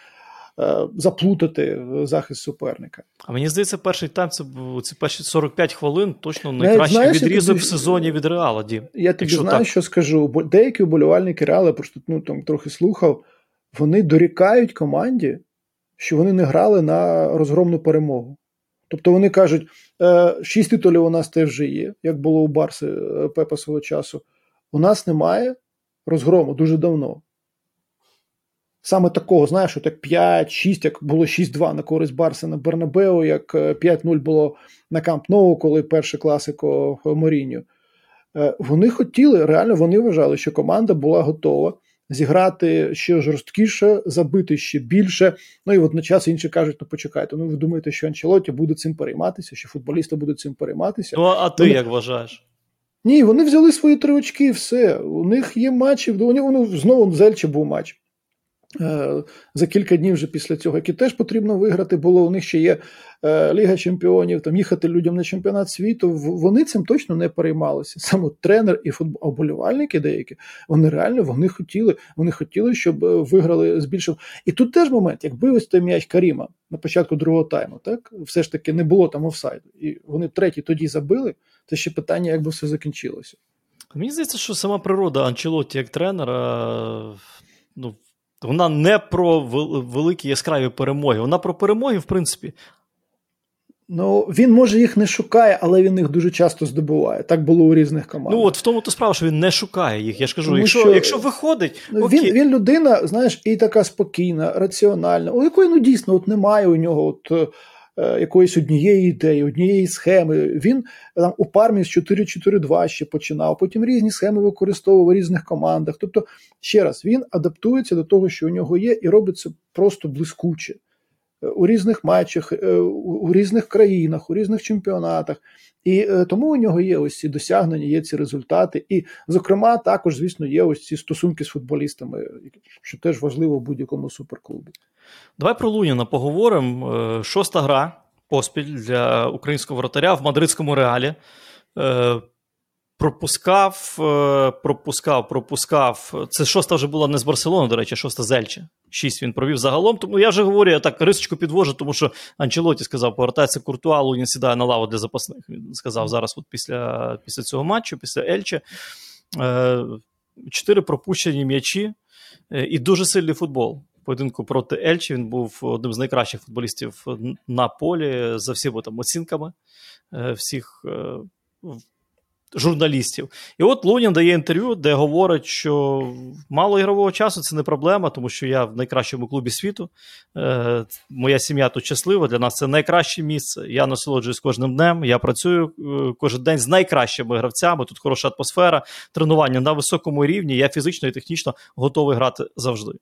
заплутати захист суперника. А мені здається, перший тайм це ці перші 45 хвилин точно найкращий Навіть, відрізок тобі... в сезоні від Реала. Ді. Я тобі знаю, так. що скажу. Бо деякі уболівальники Реала, просто ну, там трохи слухав, вони дорікають команді, що вони не грали на розгромну перемогу. Тобто вони кажуть, «Е, шість титулів у нас теж вже є, як було у Барси е, Пепа свого часу. У нас немає розгрому дуже давно. Саме такого, знаєш, от як 5-6, як було 6-2 на користь Барси на Бернабео, як 5-0 е, було на Камп Ноу, коли перше класико Моріньо. Вони хотіли, реально вони вважали, що команда була готова зіграти ще жорсткіше, забити ще більше. Ну і водночас інші кажуть: ну почекайте, ну ви думаєте, що Анчелоті буде цим перейматися, що футболісти будуть цим перейматися? Ну а ти вони... як вважаєш? Ні, вони взяли свої три очки, і все. У них є матчі, вони, вони знову Зельче був матч. Е, за кілька днів вже після цього, які теж потрібно виграти, було у них ще є е, Ліга Чемпіонів, там їхати людям на чемпіонат світу. Вони цим точно не переймалися. Саме тренер і футболівальники деякі вони реально вони хотіли, вони хотіли, щоб е, виграли збільшив. І тут теж момент, якби ось той м'яч Каріма на початку другого тайму, так все ж таки не було там офсайду, і вони третій тоді забили. Це ще питання, як би все закінчилося. Мені здається, що сама природа Анчелоті як тренера. Ну, вона не про великі яскраві перемоги. Вона про перемоги, в принципі. Ну, він може їх не шукає, але він їх дуже часто здобуває. Так було у різних командах. Ну от в тому то справа, що він не шукає їх. Я ж кажу, якщо що, якщо виходить, ну, окей. він він людина, знаєш, і така спокійна, раціональна, у якої ну дійсно от немає у нього от якоїсь однієї ідеї, однієї схеми. Він там у пармі з 4-4-2 ще починав, потім різні схеми використовував у різних командах. Тобто, ще раз, він адаптується до того, що у нього є, і робить це просто блискуче. У різних матчах, у різних країнах, у різних чемпіонатах. І тому у нього є ось ці досягнення, є ці результати. І, зокрема, також, звісно, є ось ці стосунки з футболістами, що теж важливо в будь-якому суперклубі. Давай про Луніна поговоримо. Шоста гра поспіль для українського воротаря в мадридському реалі. Пропускав, е, пропускав, пропускав. Це шоста вже була не з Барселони, до речі, шоста з Ельче. Шість він провів загалом. Тому я вже говорю, я так рисочку підвожу, тому що Анчелоті сказав, повертається Куртуа, Лунін сідає на лаву для запасних. Він сказав зараз, от після після цього матчу, після Ельче. Е, чотири пропущені м'ячі е, і дуже сильний футбол. Поєдинку проти Ельчі він був одним з найкращих футболістів на полі за всіма там оцінками всіх журналістів. І от Лунін дає інтерв'ю, де говорить, що мало ігрового часу це не проблема, тому що я в найкращому клубі світу. Е, Моя сім'я тут щаслива. Для нас це найкраще місце. Я насолоджуюсь кожним днем. Я працюю е, кожен день з найкращими гравцями. Тут хороша атмосфера, тренування на високому рівні. Я фізично і технічно готовий грати завжди.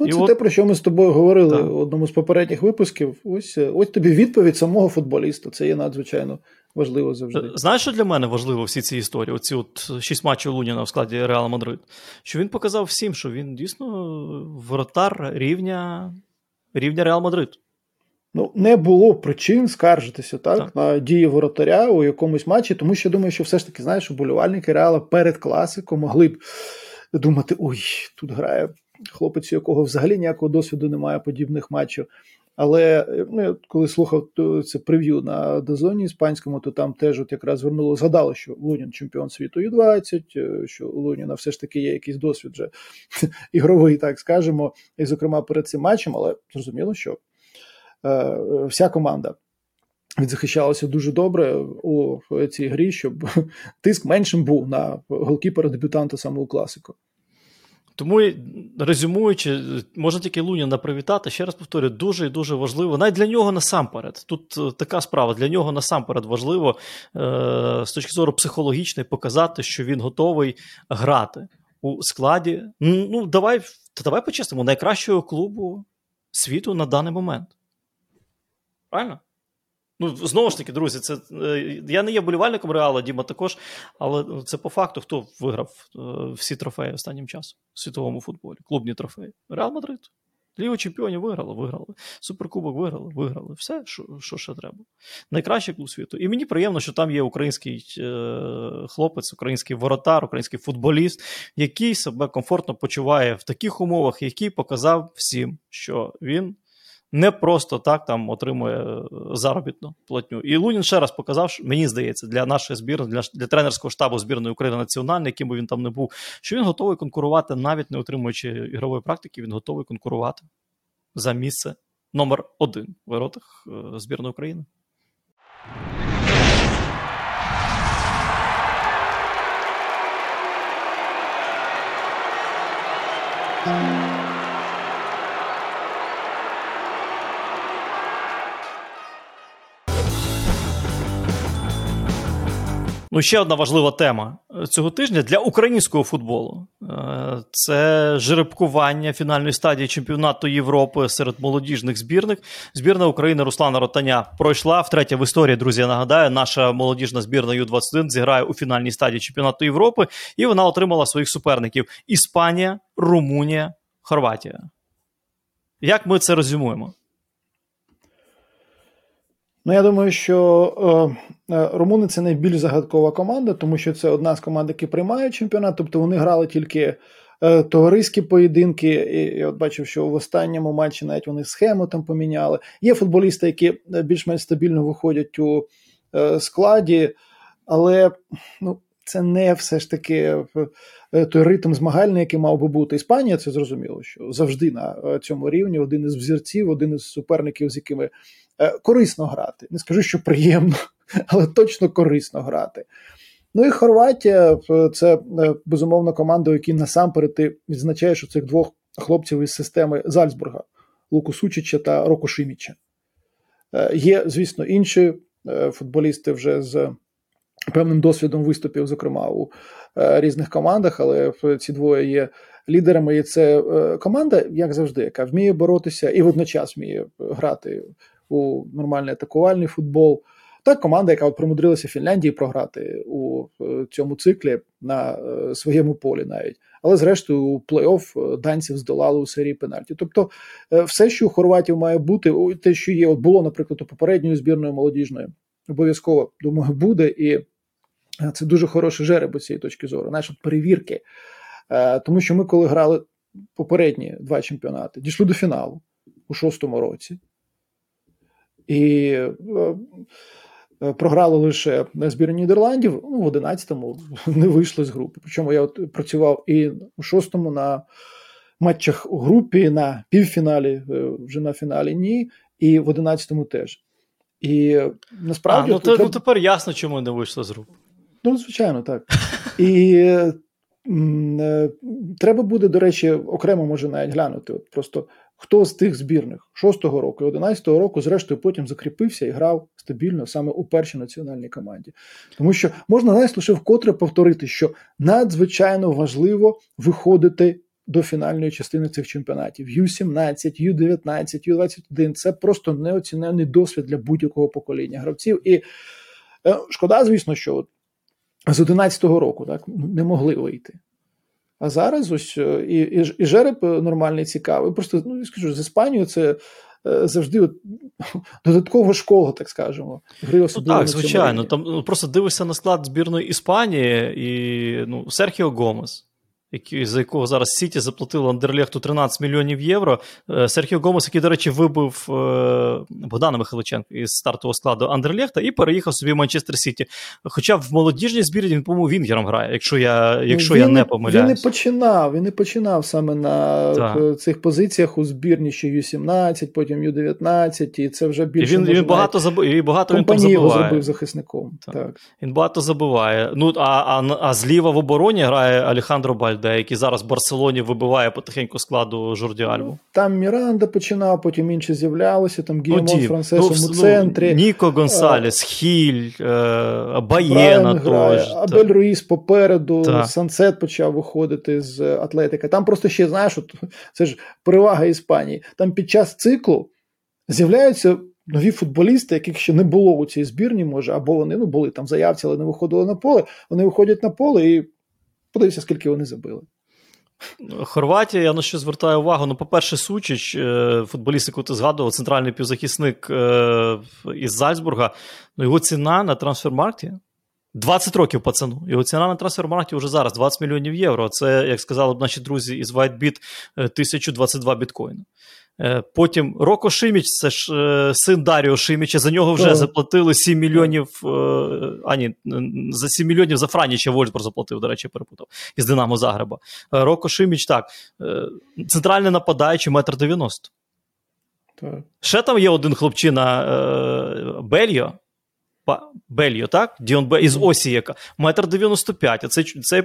Ну, Це і те, от... про що ми з тобою говорили так. в одному з попередніх випусків. Ось ось тобі відповідь самого футболіста. Це є надзвичайно важливо завжди. Знаєш, що для мене важливо всі ці історії? Оці от шість матчів Луніна в складі Реал Мадрид. Що він показав всім, що він дійсно воротар рівня рівня Реал Мадрид. Ну, не було причин скаржитися так, так, на дії воротаря у якомусь матчі, тому що я думаю, що все ж таки, знаєш, уболівальники Реала перед класиком могли б думати: ой, тут грає хлопець, у якого взагалі ніякого досвіду немає подібних матчів. Але ну, коли слухав це прев'ю на дозоні іспанському, то там теж от якраз звернуло, згадало, що Лунін чемпіон світу Ю-20, е, що у Луніна все ж таки є якийсь досвід вже ігровий, так скажемо, і, зокрема, перед цим матчем, але зрозуміло, що е, вся команда відзахищалася дуже добре у цій грі, щоб тиск меншим був на голкіпера дебютанта саме у класику. Тому, резюмуючи, можна тільки Луніна привітати. Ще раз повторюю, дуже і дуже важливо. Навіть для нього насамперед. Тут е, така справа, для нього насамперед важливо е, з точки зору психологічної показати, що він готовий грати у складі. Ну, давай та давай почеснемо, найкращого клубу світу на даний момент. Правильно? Ну, знову ж таки, друзі, це е, я не є болівальником реала, Діма також, але це по факту, хто виграв е, всі трофеї останнім часом в світовому футболі, клубні трофеї. Реал Мадрид. Лігу чемпіонів виграли, виграли. Суперкубок виграли, виграли. Все, що що ще треба. Найкращий клуб світу. І мені приємно, що там є український е, хлопець, український воротар, український футболіст, який себе комфортно почуває в таких умовах, який показав всім, що він не просто так там отримує е, заробітну платню. І Лунін ще раз показав, що, мені здається, для нашої збірної, для для тренерського штабу збірної України національної, яким би він там не був, що він готовий конкурувати, навіть не отримуючи ігрової практики, він готовий конкурувати за місце номер один в воротах е, збірної України. Ну, ще одна важлива тема цього тижня для українського футболу е, це жеребкування фінальної стадії чемпіонату Європи серед молодіжних збірних. Збірна України Руслана Ротаня пройшла втретє в історії. Друзі, я нагадаю, наша молодіжна збірна Ю-21 зіграє у фінальній стадії чемпіонату Європи, і вона отримала своїх суперників: Іспанія, Румунія, Хорватія. Як ми це резюмуємо? Ну, я думаю, що е, е, румуни це найбільш загадкова команда, тому що це одна з команд, які приймають чемпіонат, тобто вони грали тільки е, товариські поєдинки. І я от бачив, що в останньому матчі навіть вони схему там поміняли. Є футболісти, які більш-менш стабільно виходять у е, складі, але ну, це не все ж таки е, той ритм змагальний, який мав би бути. Іспанія, це зрозуміло, що завжди на е, цьому рівні один із взірців, один із суперників, з якими. Е, корисно грати. Не скажу, що приємно, але точно корисно грати. Ну і Хорватія це е, безумовно команда, у якій насамперед ти відзначаєш у цих двох хлопців із системи Зальцбурга Луку Сучича та Року Шиміча. Е, є, звісно, інші футболісти вже з певним досвідом виступів, зокрема у е, різних командах, але ці двоє є лідерами. І це е, команда, як завжди, яка вміє боротися і водночас вміє грати у нормальний атакувальний футбол. Так, команда, яка от примудрилася Фінляндії програти у е, цьому циклі на е, своєму полі навіть. Але зрештою у плей-офф данців здолали у серії пенальті. Тобто, все, що у Хорватів має бути, те, що є, от було, наприклад, у попередньої збірної молодіжної, обов'язково думаю, буде і це дуже хороший жереб цієї точки зору, наші перевірки. Е, тому що ми, коли грали попередні два чемпіонати, дійшли до фіналу у шостому році і е, е, програли лише на збірні Нідерландів, ну, в 11-му не вийшли з групи. Причому я от працював і у шостому на матчах у групі, на півфіналі, вже на фіналі ні, і в 11-му теж. І насправді. А, ну, то, ну тепер ясно, чому не вийшло з групи. Ну, звичайно, так. І е, треба буде, до речі, окремо може навіть глянути. От Просто хто з тих збірних 6-го року і 11-го року, зрештою, потім закріпився і грав стабільно саме у першій національній команді. Тому що можна навіть лише вкотре повторити, що надзвичайно важливо виходити. До фінальної частини цих чемпіонатів Ю-17, Ю-19, Ю-21 це просто неоцінений досвід для будь-якого покоління гравців. І е, шкода, звісно, що з 11-го року так, не могли вийти. А зараз ось е, і і, і жереб нормальний, цікавий. Просто ну, скажу, з Іспанією це е, завжди от, додаткова школа, так скажемо. Гри ну, Так, звичайно. Там ну, Просто дивишся на склад збірної Іспанії і ну, Серхіо Гомес який, за якого зараз Сіті заплатило Андерлехту 13 мільйонів євро. Е, Серхіо Гомес, який, до речі, вибив е, Богдана Михайличенка із стартового складу Андерлехта і переїхав собі в Манчестер Сіті. Хоча в молодіжній збірні він, по-моєму, Вінгером грає, якщо я якщо він, я не помиляюсь. Він не починав, він не починав саме на так. цих позиціях у збірні, що Ю-17, потім Ю-19, і це вже більше. І він, він багато забив, і багато він там забиває. забив захисником. Так. так. Він багато забиває. Ну, А а, а зліва в обороні грає Алехандро Бальде, який зараз в Барселоні вибиває потихеньку складу Жорді Альву. Ну, там Міранда починав, потім інші з'являлися, там Гіємон ну, Францесом ну, у центрі. Ніко Гонсалес, а, Хіль, е, Баєна. Тож, Абель Руїс попереду, так. Сансет почав виходити з Атлетика. Там просто ще, знаєш, от, це ж перевага Іспанії. Там під час циклу з'являються. Нові футболісти, яких ще не було у цій збірні, може, або вони ну, були там заявці, але не виходили на поле. Вони виходять на поле і Подивися, скільки вони забили. Хорватія, я на що звертаю увагу. Ну, по-перше, Сучич, е, футболіст, яку ти згадував, центральний півзахисник е, із Зальцбурга. Ну, його ціна на трансфермаркті 20 років пацану. Його ціна на трансфермаркті вже зараз 20 мільйонів євро. Це, як сказали б наші друзі із WhiteBit, 1022 біткоїни. Е, потім Роко Шиміч, це ж е, син Даріо Шиміча, за нього вже заплатили 7 мільйонів. Е, а ні, за 7 мільйонів за Франіча Вольсбор заплатив, до речі, перепутав із Динамо Загреба. Роко Шиміч, так. Центральний нападаючий, метр 90. Ще там є один хлопчина Бельо. Бельо, так? Діон Бе із Осіяка. Метр 95. А цей, цей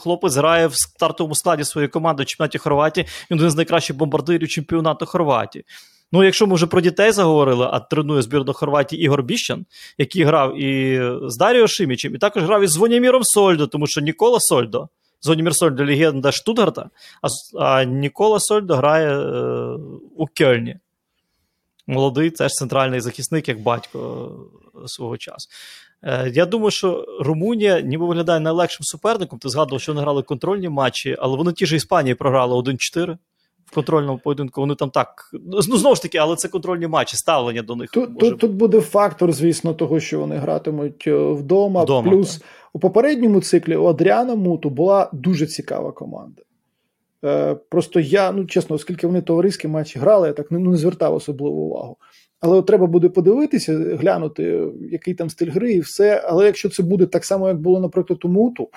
хлопець грає в стартовому складі своєї команди в чемпіонаті Хорватії. Він один з найкращих бомбардирів чемпіонату Хорватії. Ну, якщо ми вже про дітей заговорили, а тренує збірну Хорватії Ігор Біщан, який грав і з Даріо Шимічем, і також грав із Звоніміром Сольдо, тому що Нікола Сольдо. Звонімір Сольдо легенда Штутгарта, а, а Нікола Сольдо грає е, у Кельні молодий теж центральний захисник, як батько свого часу. Е, я думаю, що Румунія ніби виглядає найлегшим суперником. Ти згадував, що вони грали контрольні матчі, але вони ті ж Іспанії програли 1-4 в контрольному поєдинку. Вони там так. Ну, знову ж таки, але це контрольні матчі, ставлення до них. Тут тут, тут буде фактор, звісно, того, що вони гратимуть е, вдома. вдома Плюс так. у попередньому циклі у Адріана Муту була дуже цікава команда. Е, просто я, ну чесно, оскільки вони товариські матчі грали, я так ну, не звертав особливу увагу. Але от треба буде подивитися, глянути, який там стиль гри і все. Але якщо це буде так само, як було, наприклад, у Муту,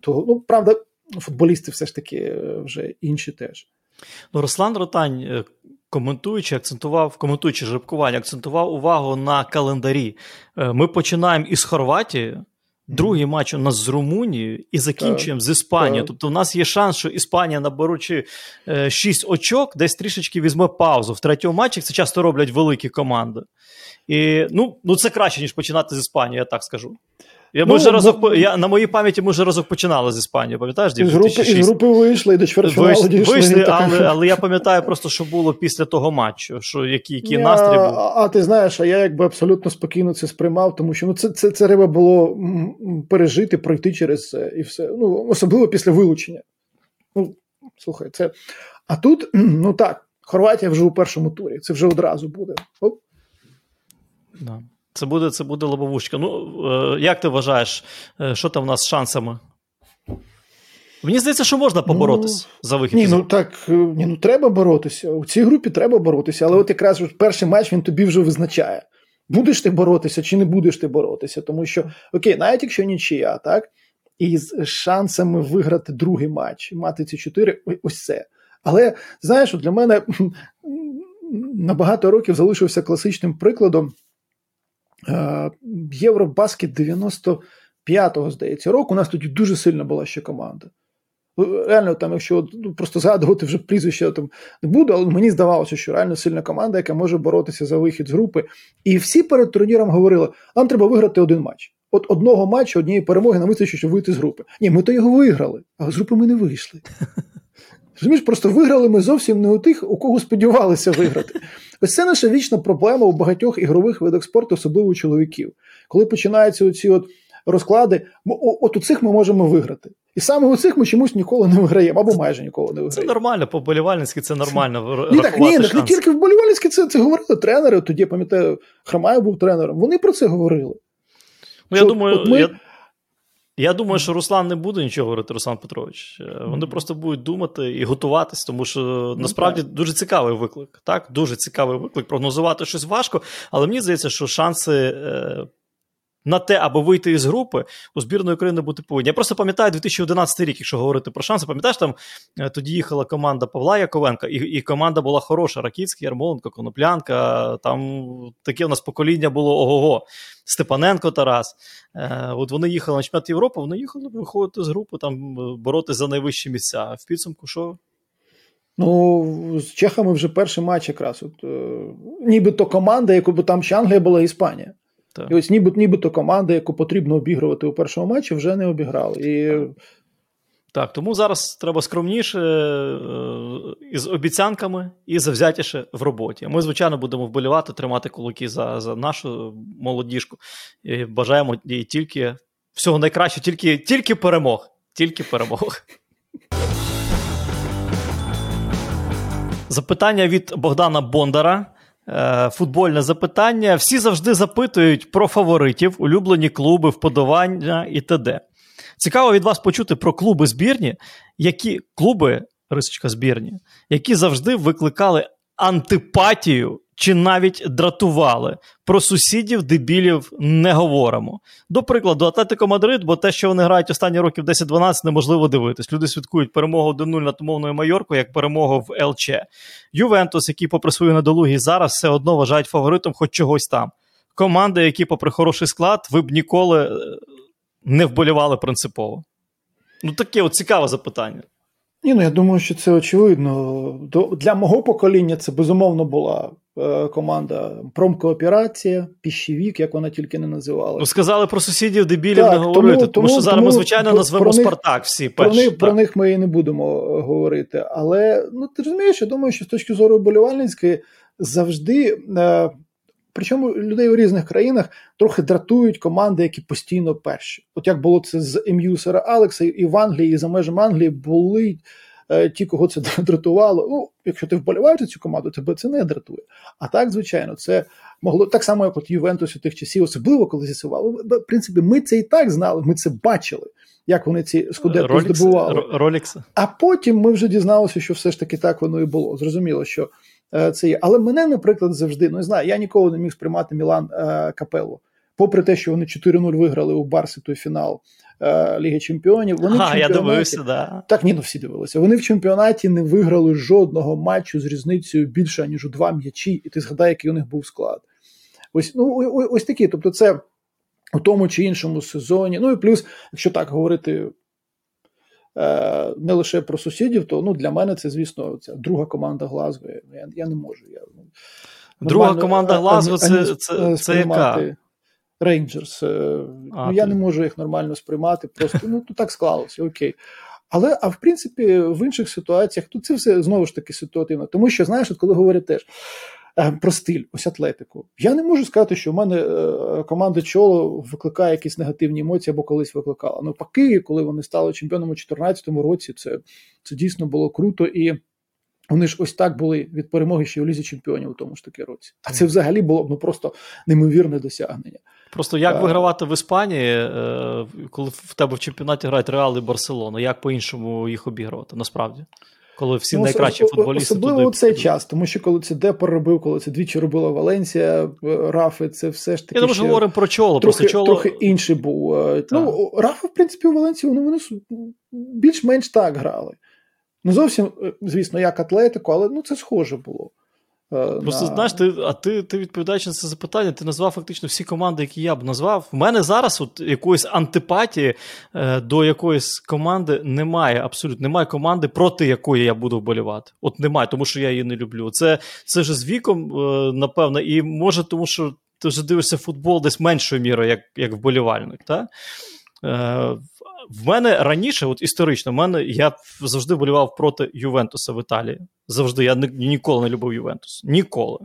то ну, правда, футболісти все ж таки е, вже інші теж. Ну, Руслан Ротань, е, коментуючи, акцентував, коментуючи жеребкування, акцентував увагу на календарі. Ми починаємо із Хорватії. Другий матч у нас з Румунією і закінчуємо так, з Іспанією. Так. Тобто, у нас є шанс, що Іспанія, наберучи е, 6 очок, десь трішечки візьме паузу. В третьому матчі це часто роблять великі команди. І ну, ну це краще, ніж починати з Іспанії, я так скажу. Я ну, вже разок, бо... я, На моїй пам'яті ми вже разок починали з Іспанією, пам'ятаєш? Із групи, із групи вийшли і до чвертьфіналу дійшли. Вийшли, але, але я пам'ятаю просто, що було після того матчу, що який, який настрій був. А, а ти знаєш, а я якби абсолютно спокійно це сприймав, тому що ну, це це, це треба було пережити, пройти через це і все. Ну, Особливо після вилучення. Ну, Слухай, це. А тут, ну так, Хорватія вже у першому турі, це вже одразу буде. Оп. Да. Це буде це буде лобовушка. Ну, е, як ти вважаєш, е, що там в нас з шансами? Мені здається, що можна поборотися ну, за вихід. Ні, ну так е, ні, ну треба боротися. У цій групі треба боротися, але от якраз перший матч він тобі вже визначає. Будеш ти боротися чи не будеш ти боротися. Тому що, окей, навіть якщо нічия, так? І з шансами виграти другий матч, мати ці чотири, ось це. Але знаєш, для мене на багато років залишився класичним прикладом. Е, Євробаскет 95-го, здається, року. У нас тоді дуже сильна була ще команда. Ну, реально, там, якщо ну, просто згадувати вже прізвище там не буду, але мені здавалося, що реально сильна команда, яка може боротися за вихід з групи. І всі перед турніром говорили: нам треба виграти один матч. От одного матчу, однієї перемоги нам вистачить, щоб вийти з групи. Ні, ми то його виграли, а з групи ми не вийшли. Розумієш, просто виграли ми зовсім не у тих, у кого сподівалися виграти. Ось це наша вічна проблема у багатьох ігрових видах спорту, особливо у чоловіків. Коли починаються оці от розклади, от у цих ми можемо виграти. І саме у цих ми чомусь ніколи не виграємо, або майже ніколи не виграємо. Це нормально, по болівальницьки це нормально. Ні, так, ні, не тільки в болівальницьки це це говорили тренери. Тоді я пам'ятаю, Храмаєв був тренером. Вони про це говорили. Ну, я думаю, ми... я, я думаю, що Руслан не буде нічого говорити, Руслан Петрович. Е, вони просто будуть думати і готуватись, тому що ну, насправді дуже цікавий виклик. Так, дуже цікавий виклик. Прогнозувати щось важко, але мені здається, що шанси е, на те, аби вийти із групи, у збірної України бути повинні. Я просто пам'ятаю 2011 рік, якщо говорити про шанси, пам'ятаєш, там е, тоді їхала команда Павла Яковенка, і і команда була хороша: Ракіцький, Ярмоленко, Коноплянка. Там таке у нас покоління було ого-го. Степаненко Тарас. Е, От вони їхали на чемпіонат Європи, вони їхали виходити з групи, там е, боротися за найвищі місця. В підсумку що? Ну, з Чехами вже перший матч якраз. От, е, Нібито команда, яку там ще Англія була Іспанія. Так. І ось ніби, нібито команда, яку потрібно обігрувати у першому матчі, вже не обіграли. І... Так, тому зараз треба скромніше е, із обіцянками і завзятіше в роботі. Ми, звичайно, будемо вболівати, тримати кулаки за за нашу молодіжку. І Бажаємо їй тільки всього найкраще, тільки, тільки перемог. Тільки перемог. Запитання від Богдана Бондара. Е, футбольне запитання. Всі завжди запитують про фаворитів, улюблені клуби, вподобання і т.д. Цікаво від вас почути про клуби збірні, які клуби, рисочка збірні, які завжди викликали антипатію чи навіть дратували. Про сусідів, дебілів не говоримо. До прикладу, Атлетико Мадрид, бо те, що вони грають останні років 10-12, неможливо дивитись. Люди святкують перемогу 1-0 над умовною Майоркою як перемогу в ЛЧ. Ювентус, які, попри свою недолугість зараз, все одно вважають фаворитом хоч чогось там. Команди, які, попри хороший склад, ви б ніколи е, не вболівали принципово. Ну, таке от цікаве запитання. Ні, ну я думаю, що це очевидно. Для мого покоління це безумовно була Е, команда промкооперація, піщевік, як вона тільки не називала. Ну, сказали про сусідів дебілів так, не говорити, тому, тому що зараз тому, ми, звичайно, назвемо про Спартак всі перші. Про них, про них ми і не будемо е, говорити. Але ну, ти розумієш, я думаю, що з точки зору болівальницької завжди. Е, Причому людей у різних країнах трохи дратують команди, які постійно перші. От як було це з МЮ Сера Алекса, і в Англії, і за межами Англії були Е, ті, кого це дратувало. Ну, якщо ти вболіваєш за цю команду, тебе це не дратує. А так, звичайно, це могло так само, як от Ювентус у тих часів, особливо коли з'ясували. В принципі, ми це і так знали, ми це бачили. Як вони ці скудети здобували. Ролікс. А потім ми вже дізналися, що все ж таки так воно і було. Зрозуміло, що це є. Але мене, наприклад, завжди ну не знаю, я ніколи не міг сприймати Мілан е, Капелло. Попри те, що вони 4-0 виграли у Барсі той фінал е, Ліги Чемпіонів, вони а, в я дивився, да. так ні, ну всі дивилися. Вони в чемпіонаті не виграли жодного матчу з різницею більше ніж у два м'ячі, і ти згадай, який у них був склад. Ось ну ось такі. Тобто, це у тому чи іншому сезоні. Ну і плюс, якщо так говорити не лише про сусідів, то ну, для мене це, звісно, ця друга команда Глазго. Я я не можу. Я, ну, Друга команда Глазго це, це, це, це яка? Рейнджерс. Ну, я не можу їх нормально сприймати, просто ну, так склалося, окей. Але, а в принципі, в інших ситуаціях тут це все знову ж таки ситуативно. Тому що, знаєш, от коли говорять теж е, про стиль, ось атлетику, я не можу сказати, що в мене е, команда Чоло викликає якісь негативні емоції або колись викликала. Ну, поки, коли вони стали чемпіоном у 2014 році, це, це дійсно було круто і. Вони ж ось так були від перемоги ще в лізі чемпіонів у тому ж таки році. А це взагалі було ну просто неймовірне досягнення. Просто як вигравати в Іспанії, е, коли в тебе в чемпіонаті грають Реал і Барселона, як по-іншому їх обігрувати, насправді? Коли всі ну, найкращі футболісти. Особливо туди... у цей час, тому що коли це Депор робив, коли це двічі робила Валенсія, е, Рафи, це все ж таки. Я думаю, що говоримо про чоло. Трохи, просто чоло... трохи інший був. Е, так. Ну, Рафа, в принципі, у Валенсії ну, вони більш-менш так грали. Не зовсім, звісно, як атлетику, але ну, це схоже було. Е, Просто на... знаєш, ти, а ти ти відповідаючи на це запитання, ти назвав фактично всі команди, які я б назвав. У мене зараз от якоїсь антипатії е, до якоїсь команди немає. Абсолютно немає команди, проти якої я буду вболівати. От немає, тому що я її не люблю. Це це ж з віком, е, напевно, і може, тому що ти вже дивишся футбол десь меншою мірою, як як вболівальник. Та? Е, в мене раніше, от історично, в мене я завжди болівав проти Ювентуса в Італії. Завжди я ніколи не любив Ювентус. Ніколи.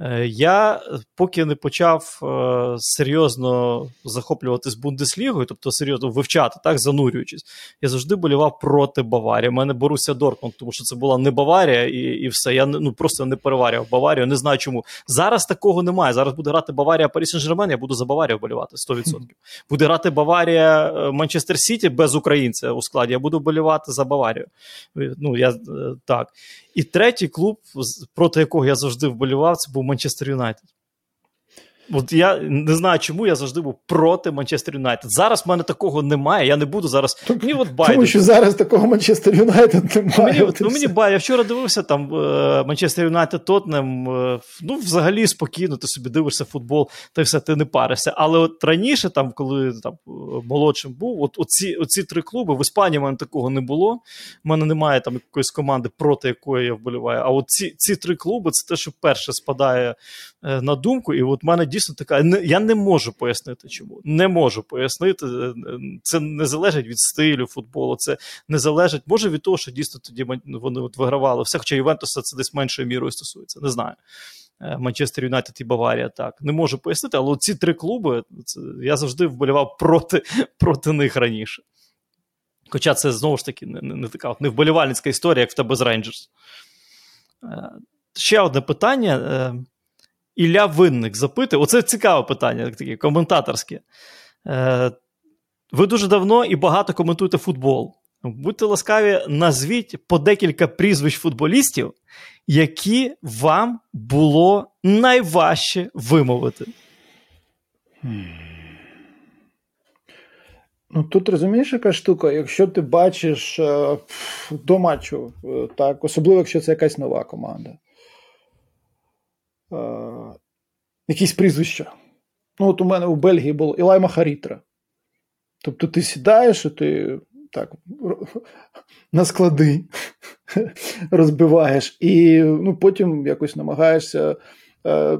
Е, я поки не почав е, серйозно захоплюватись Бундеслігою, тобто серйозно вивчати, так, занурюючись, я завжди болівав проти Баварії. У мене Боруся Дортмунд, тому що це була не Баварія, і і все. Я ну, просто не переварював Баварію, не знаю чому. Зараз такого немає. Зараз буде грати Баварія Парі Сен-Жермен, я буду за Баварію болівати 100%. Буде грати Баварія е, Манчестер Сіті без українця у складі. Я буду болівати за Баварію. Ну, я так. І третій клуб, проти якого я завжди вболівав, це був Манчестер Юнайтед. От я не знаю, чому я завжди був проти Манчестер Юнайтед. Зараз в мене такого немає. Я не буду зараз. Мені от байдуже. Тому що зараз такого Манчестер Юнайтед немає. Мені, ну, мені бай. Я вчора дивився там е, Манчестер Юнайтед Тотнем. Е, ну, взагалі спокійно, ти собі дивишся футбол, та все, ти не паришся. Але от раніше, там, коли там молодшим був, от оці, оці три клуби в Іспанії в мене такого не було. У мене немає там якоїсь команди, проти якої я вболіваю. А от ці ці три клуби це те, що перше спадає е, на думку. І от мене дійсно така. Я не можу пояснити, чому. Не можу пояснити. Е, це не залежить від стилю футболу, це не залежить, може від того, що дійсно тоді вони от вигравали все, хоча Ювентуса це десь меншою мірою стосується. Не знаю. Е, Манчестер Юнайтед і Баварія так. Не можу пояснити, але ці три клуби це, я завжди вболівав проти проти них раніше. Хоча це знову ж таки не, не, не така от невболівальницька історія, як в тебе з Рейнджерс. Е, ще одне питання. Ілля Винник запитує. Оце цікаве питання, таке коментаторське. Е, Ви дуже давно і багато коментуєте футбол. Будьте ласкаві, назвіть по декілька прізвищ футболістів, які вам було найважче вимовити. Ну, Тут розумієш, яка штука, якщо ти бачиш е, до матчу, е, так, особливо, якщо це якась нова команда. Якісь прізвища. Ну, от у мене у Бельгії було Ілайма Харітра. Тобто ти сідаєш і ти так на склади розбиваєш, і ну, потім якось намагаєшся е,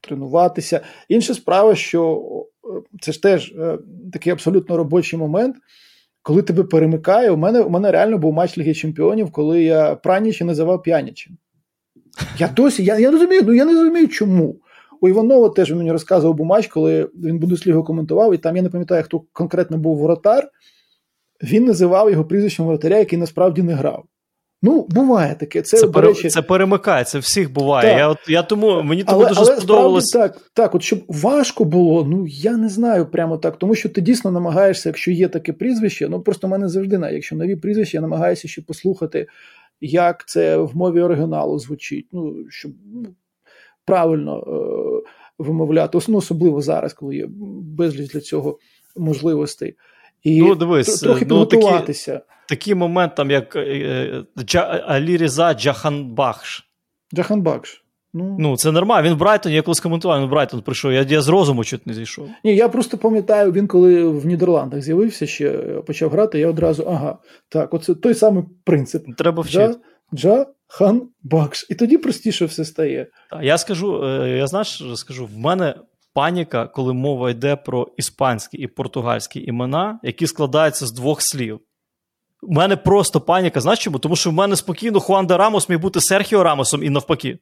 тренуватися. Інша справа, що е, це ж теж е, такий абсолютно робочий момент. Коли тебе перемикає, у мене у мене реально був матч Ліги Чемпіонів, коли я Пранічі називав п'янічем. Я досі я я розумію, ну я не розумію, чому. У Іванова теж він мені розказував бумач, коли він Бундеслігу коментував, і там я не пам'ятаю, хто конкретно був воротар. Він називав його прізвищем воротаря, який насправді не грав. Ну, буває таке. Це це, до речі... це перемикає, це всіх буває. Так. Я от, я тому, Мені тому але, дуже але сподобалось. Так, так, от щоб важко було, ну я не знаю прямо так, тому що ти дійсно намагаєшся, якщо є таке прізвище, ну просто в мене завжди, якщо нові прізвища, я намагаюся ще послухати як це в мові оригіналу звучить, ну, щоб ну, правильно е, вимовляти, ну, особливо зараз, коли є безліч для цього можливостей. І ну, дивись, трохи ну, підготуватися. Такі, такий момент, там, як е, е Джа, Алі Різа Джаханбахш. Джаханбахш. Ну, ну це нормально. Він в Брайтоні, я колись коментував, він в Брайтон прийшов. Я, я з розуму чуть не зійшов. Ні, я просто пам'ятаю, він коли в Нідерландах з'явився, ще почав грати, я одразу ага, так, оце той самий принцип. Треба вчити. Джа, Джа хан бахш. І тоді простіше все стає. Я скажу, е, я знаєш, скажу, в мене паніка, коли мова йде про іспанські і португальські імена, які складаються з двох слів. У мене просто паніка. Знаєш чому? Тому що в мене спокійно Хуан де Рамос міг бути Серхіо Рамосом і навпаки.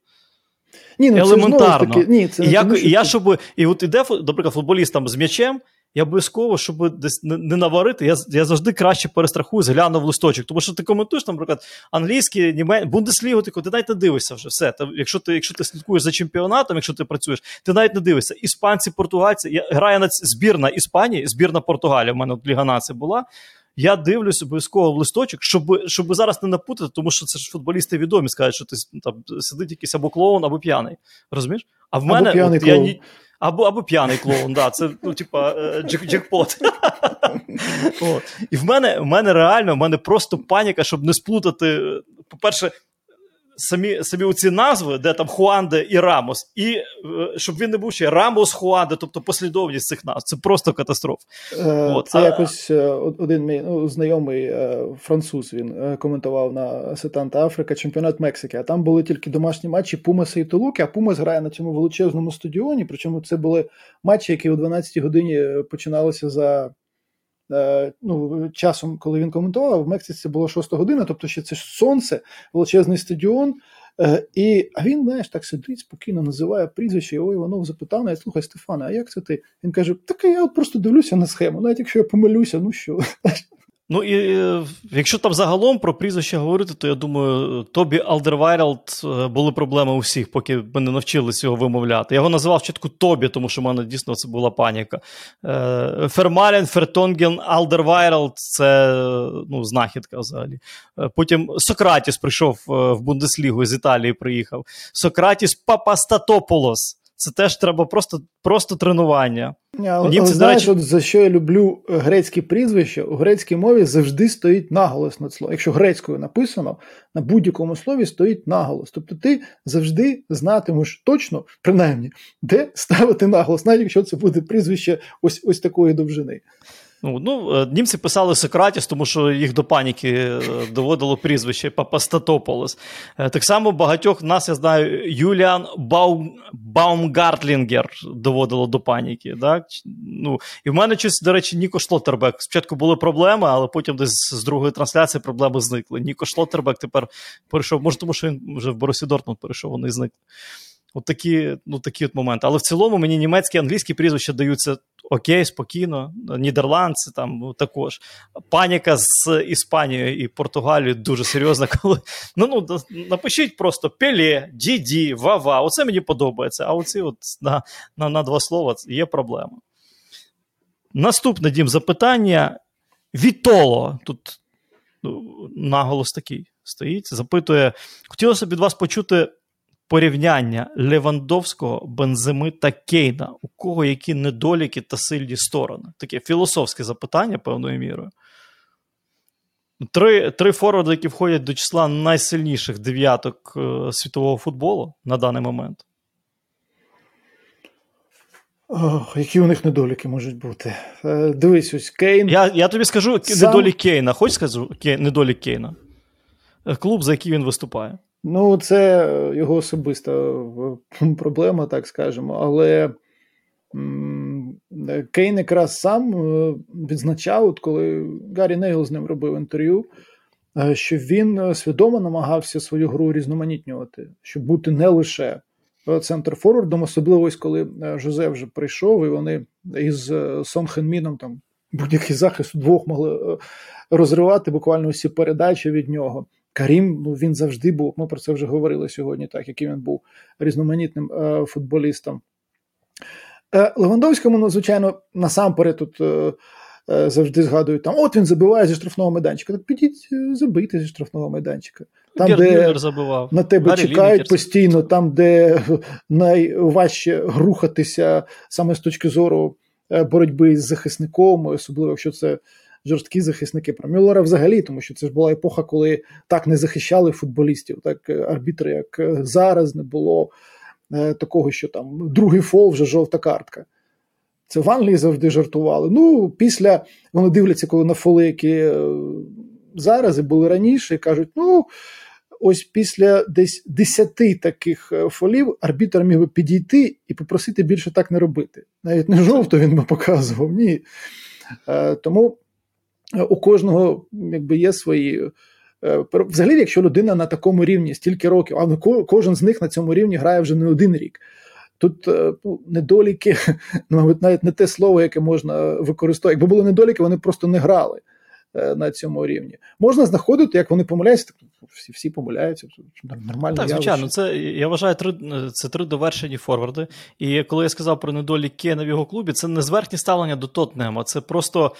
Ні, ну Елементарно. Це таки, ні, це і, я, тому, і я, щоб, і от іде, наприклад, футболіст там з м'ячем, я обов'язково, щоб десь не, наварити, я я завжди краще перестрахую, згляну в листочок. Тому що ти коментуєш, наприклад, англійський, німецький, бундеслігу, ти, ти навіть не дивишся вже все. Та, якщо ти якщо ти слідкуєш за чемпіонатом, якщо ти працюєш, ти навіть не дивишся. Іспанці, португальці, я граю на збірна Іспанії, збірна Португалія. в мене от Ліга Нації була. Я дивлюсь обов'язково в листочок, щоб щоб зараз не напутати, тому що це ж футболісти відомі, скажуть, що ти там сидить якийсь або клоун, або п'яний. Розумієш? А в мене або от, я ні. Або або п'яний клоун, да, це ну, типа е, джек, джекпот. І в мене в мене реально в мене просто паніка, щоб не сплутати. По-перше, самі самі оці назви, де там Хуанде і Рамос, і е, щоб він не був ще Рамос Хуанде, тобто послідовність цих назв. Це просто катастрофа. Е, От. Це а... якось е, один мій ну, знайомий француз він коментував на Сетанта Африка чемпіонат Мексики. А там були тільки домашні матчі Пумаса і Толуки, а Пумас грає на цьому величезному стадіоні. Причому це були матчі, які о 12-й годині починалися за. Ну, часом, коли він коментував, в Мексиці було 6 година, тобто ще це ж сонце, величезний стадіон. Е, і, А він, знаєш, так сидить, спокійно називає прізвище, його Іванов запитав, навіть, слухай, Стефане, а як це ти? Він каже: так я от просто дивлюся на схему, навіть якщо я помилюся, ну що? Ну і якщо там загалом про прізвище говорити, то я думаю, Тобі Алдервейрелд були проблеми у всіх, поки ми не навчилися його вимовляти. Я його називав спочатку Тобі, тому що в мене дійсно це була паніка. Е, Фермален, Фертонген, Алдервейрелд це ну, знахідка взагалі. Е, потім Сократіс прийшов е, в Бундеслігу з Італії, приїхав. Сократіс Папастатопулос. Це теж треба просто просто тренування. Але, Німці, але знаєш, речі... от за що я люблю грецькі прізвища, у грецькій мові завжди стоїть наголос над словом. Якщо грецькою написано, на будь-якому слові стоїть наголос. Тобто ти завжди знатимеш точно, принаймні, де ставити наголос, навіть якщо це буде прізвище ось ось такої довжини. Ну, ну, е, Німці писали Сократіс, тому що їх до паніки е, доводило прізвище Папастатопулос. Е, так само багатьох нас, я знаю, Юліан Баум, Баумгартлінгер доводило до паніки. Так? Ну, І в мене щось, до речі, Ніко Шлоттербек. Спочатку були проблеми, але потім десь з другої трансляції проблеми зникли. Ніко Шлоттербек тепер перейшов, може, тому що він вже в Борусі Дортмунд перейшов, вони зникли. От такі ну, такі от моменти. Але в цілому мені німецькі англійські прізвища даються окей, спокійно. Нідерландці там ну, також. Паніка з Іспанією і Португалією дуже серйозна. Коли ну, ну напишіть просто Пеле, Діді, Вава. Оце мені подобається. А оці от на, на, на два слова є проблема. Наступне дім запитання. Вітоло. Тут ну, наголос такий стоїть. Запитує: хотілося б від вас почути порівняння Левандовського, Бенземи та Кейна, у кого які недоліки та сильні сторони. Таке філософське запитання певною мірою. Три три форварди, які входять до числа найсильніших дев'яток е, світового футболу на даний момент. Ох, Які у них недоліки можуть бути? Е, дивись, ось Кейн. Я я тобі скажу Сам... недолік Кейна. Хочеш скажу недолік Кейна? Е, клуб, за який він виступає. Ну, це його особиста проблема, так скажемо. Але Кейн якраз сам е, відзначав, от коли Гаррі Нейл з ним робив інтерв'ю, е, що він свідомо намагався свою гру різноманітнювати, щоб бути не лише центр форвардом, особливо ось коли е, Жозе вже прийшов, і вони із Сон Хенміном там будь-який захист двох могли розривати буквально усі передачі від нього. Карім, ну він завжди був. Ми про це вже говорили сьогодні, так який він був різноманітним е, футболістом. Е, Левандовському, ну, звичайно, насамперед тут е, е, завжди згадують там: от він забиває зі штрафного майданчика. Так підіть, е, забийте зі штрафного майданчика. Там, де забивав. на тебе Гарі чекають Лінікерс. постійно, там, де найважче рухатися саме з точки зору е, боротьби з захисником, особливо якщо це жорсткі захисники про Мюллера взагалі, тому що це ж була епоха, коли так не захищали футболістів, так е, арбітри, як е, зараз, не було е, такого, що там другий фол вже жовта картка. Це в Англії завжди жартували. Ну, після вони дивляться, коли на фоли, які зараз і були раніше, і кажуть, ну. Ось після десь десяти таких фолів арбітр міг би підійти і попросити більше так не робити. Навіть не жовто він би показував, ні. Тому у кожного якби є свої. Е, взагалі, якщо людина на такому рівні стільки років, а кожен з них на цьому рівні грає вже не один рік. Тут ну, недоліки, ну, мабуть, навіть не те слово, яке можна використовувати. Якби були недоліки, вони просто не грали. Е, на цьому рівні. Можна знаходити, як вони помиляються, так всі всі помиляються. Нормально. Так, звичайно, це я вважаю, три це три довершені форварди. І коли я сказав про недолік Кейна в його клубі, це не зверхнє ставлення до Тотнема, це просто.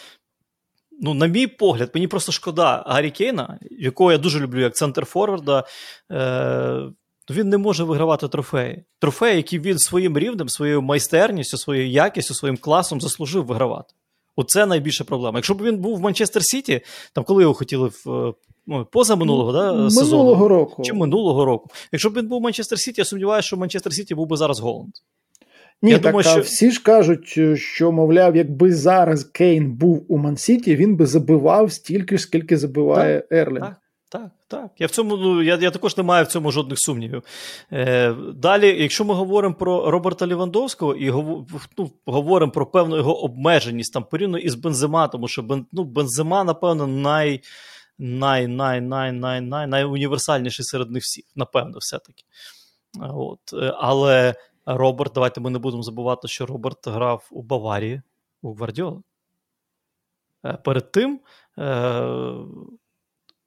Ну, на мій погляд, мені просто шкода Гаррі Кейна, якого я дуже люблю як центр Форварда. Е- він не може вигравати трофеї. Трофеї, які він своїм рівнем, своєю майстерністю, своєю якістю, своїм класом заслужив вигравати. Оце найбільша проблема. Якщо б він був в Манчестер Сіті, там коли його хотіли в. Ну, поза минулого да, минулого сезону року. чи минулого року. Якщо б він був в Манчестер Сіті, я сумніваюся, що Манчестер Сіті був би зараз Голанд. Ні, я так, думаю, що... всі ж кажуть, що, мовляв, якби зараз Кейн був у Мансіті, він би забивав стільки ж, скільки забиває так, Ерлін. Так, так, так. Я в цьому ну, я, я також не маю в цьому жодних сумнівів. Е, Далі, якщо ми говоримо про Роберта Лівандовського і ну, говоримо про певну його обмеженість там порівняно із Бензема, тому що Бен, ну, Бензема, напевно, най, най, най, най, най, най, найуніверсальніший серед них всіх, напевно, все-таки. От. Е, але Роберт, давайте ми не будемо забувати, що Роберт грав у Баварії у Гвардіола. Е, перед тим. Е,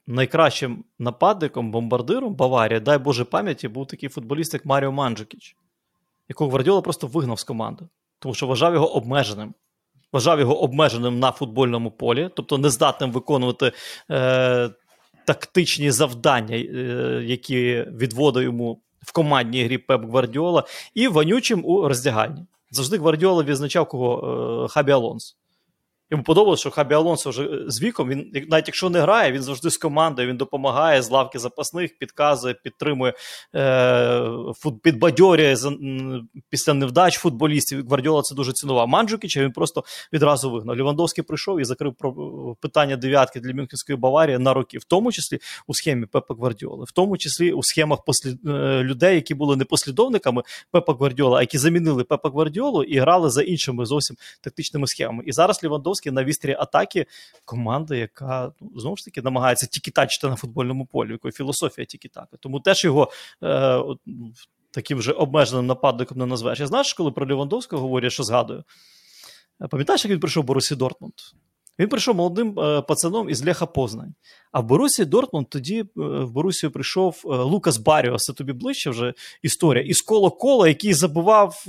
найкращим нападником, бомбардиром Баварії, дай Боже пам'яті, був такий футболіст, як Маріо Манджукіч, якого Гвардіола просто вигнав з команди, тому що вважав його обмеженим. Вважав його обмеженим на футбольному полі, тобто нездатним виконувати е, тактичні завдання, е, які відводив йому в командній грі Пеп Гвардіола, і вонючим у роздягальні. Завжди Гвардіола відзначав кого е, Хабі Алонс. Йому подобалося, що Хабі Алонсо вже е, з віком, він навіть якщо не грає, він завжди з командою, він допомагає з лавки запасних, підказує, підтримує, е, підбадьорює після невдач футболістів. Гвардіола це дуже цінував. Манджукіча він просто відразу вигнав. Лівандовський прийшов і закрив питання дев'ятки для Мюнхенської Баварії на роки, в тому числі у схемі Пепа Гвардіоли, в тому числі у схемах послід... Е, людей, які були не послідовниками Пепа Гвардіола, а які замінили Пепа Гвардіолу і грали за іншими зовсім тактичними схемами. І зараз Лівандовський Левандовський на вістрі атаки команда, яка ну, знову ж таки намагається тільки-тачити на футбольному полі, якої філософія тільки так. Тому теж його е, таким вже обмеженим нападником не назвеш. Я знаєш, коли про Лівандовського говорять, що згадую. Е, пам'ятаєш, як він прийшов Борусі Дортмунд? Він прийшов молодим е, пацаном із Леха Познань. А в Борусі Дортмунд тоді е, в Борусію прийшов е, Лукас Баріо, це тобі ближче вже історія. Із коло кола, який забивав.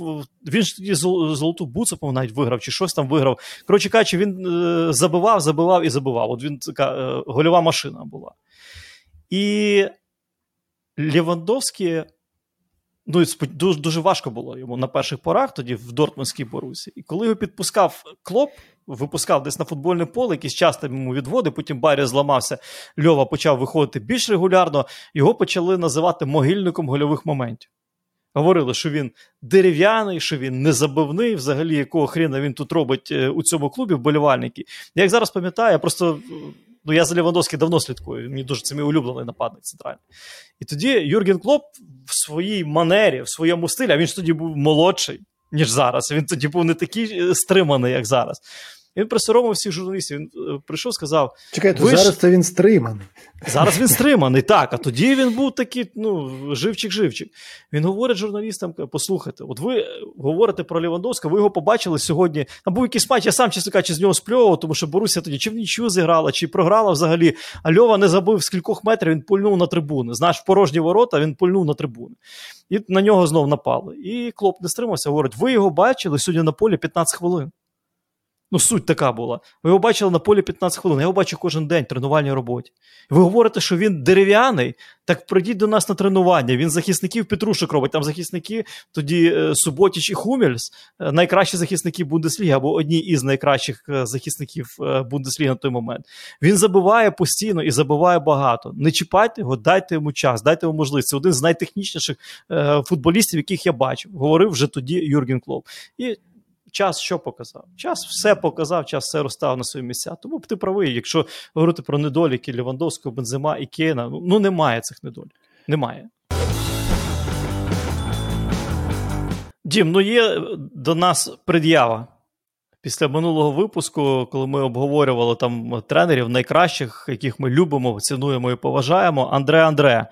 Він ж тоді золоту буцу, навіть виграв, чи щось там виграв. Коротше кажучи, він забивав, забивав і забивав. От він така гольова машина була. І Лівандовський. Ну, дуже дуже важко було йому на перших порах тоді в Дортмундській Борусі. І коли його підпускав клоп, випускав десь на футбольне поле, якийсь час там йому відводи, потім Барі зламався, Льова почав виходити більш регулярно, його почали називати могильником гольових моментів. Говорили, що він дерев'яний, що він незабивний, взагалі, якого хрена він тут робить е, у цьому клубі, вболівальники. Як зараз пам'ятаю, я просто ну я за Левандовський давно слідкую. Мені дуже це мій улюблений нападник центральний. І тоді Юрген Клоп в своїй манері, в своєму стилі, а він ж тоді був молодший, ніж зараз. Він тоді був не такий е, стриманий, як зараз. Він присоромив всіх журналістів. Він е, прийшов, сказав: Чекайте, зараз ж... це він стриманий. Зараз він стриманий, так. А тоді він був такий, ну, живчик-живчик. Він говорить журналістам: послухайте, от ви говорите про Лівандовська, ви його побачили сьогодні. Там був якийсь матч, я сам чесно кажучи, з нього спльовував, тому що Боруся тоді чи в нічого зіграла, чи програла взагалі. А Льова не забив з кількох метрів, він пульнув на трибуни. Знаєш, в порожні ворота він пульнув на трибуни. І на нього знов напали. І Клоп не стримався, говорить: ви його бачили сьогодні на полі 15 хвилин. Ну, суть така була. Ви його бачили на полі 15 хвилин. Я його бачу кожен день в тренувальній роботі. Ви говорите, що він дерев'яний, так прийдіть до нас на тренування. Він захисників Петрушек робить. Там захисники, тоді е, Суботіч і Хумельс, е, найкращі захисники Бундесліги, або одні із найкращих е, захисників Бундесліги на той момент. Він забиває постійно і забиває багато. Не чіпайте його, дайте йому час, дайте йому можливість. Це один з найтехнічніших футболістів, яких я бачив. Говорив вже тоді Юрген Клоп. І час що показав? Час все показав, час все розстав на свої місця. Тому ти правий, якщо говорити про недоліки Лівандовського, Бензима і Кейна, ну, ну немає цих недоліків. Немає. Дім, ну є до нас пред'ява. Після минулого випуску, коли ми обговорювали там тренерів найкращих, яких ми любимо, цінуємо і поважаємо, Андре Андре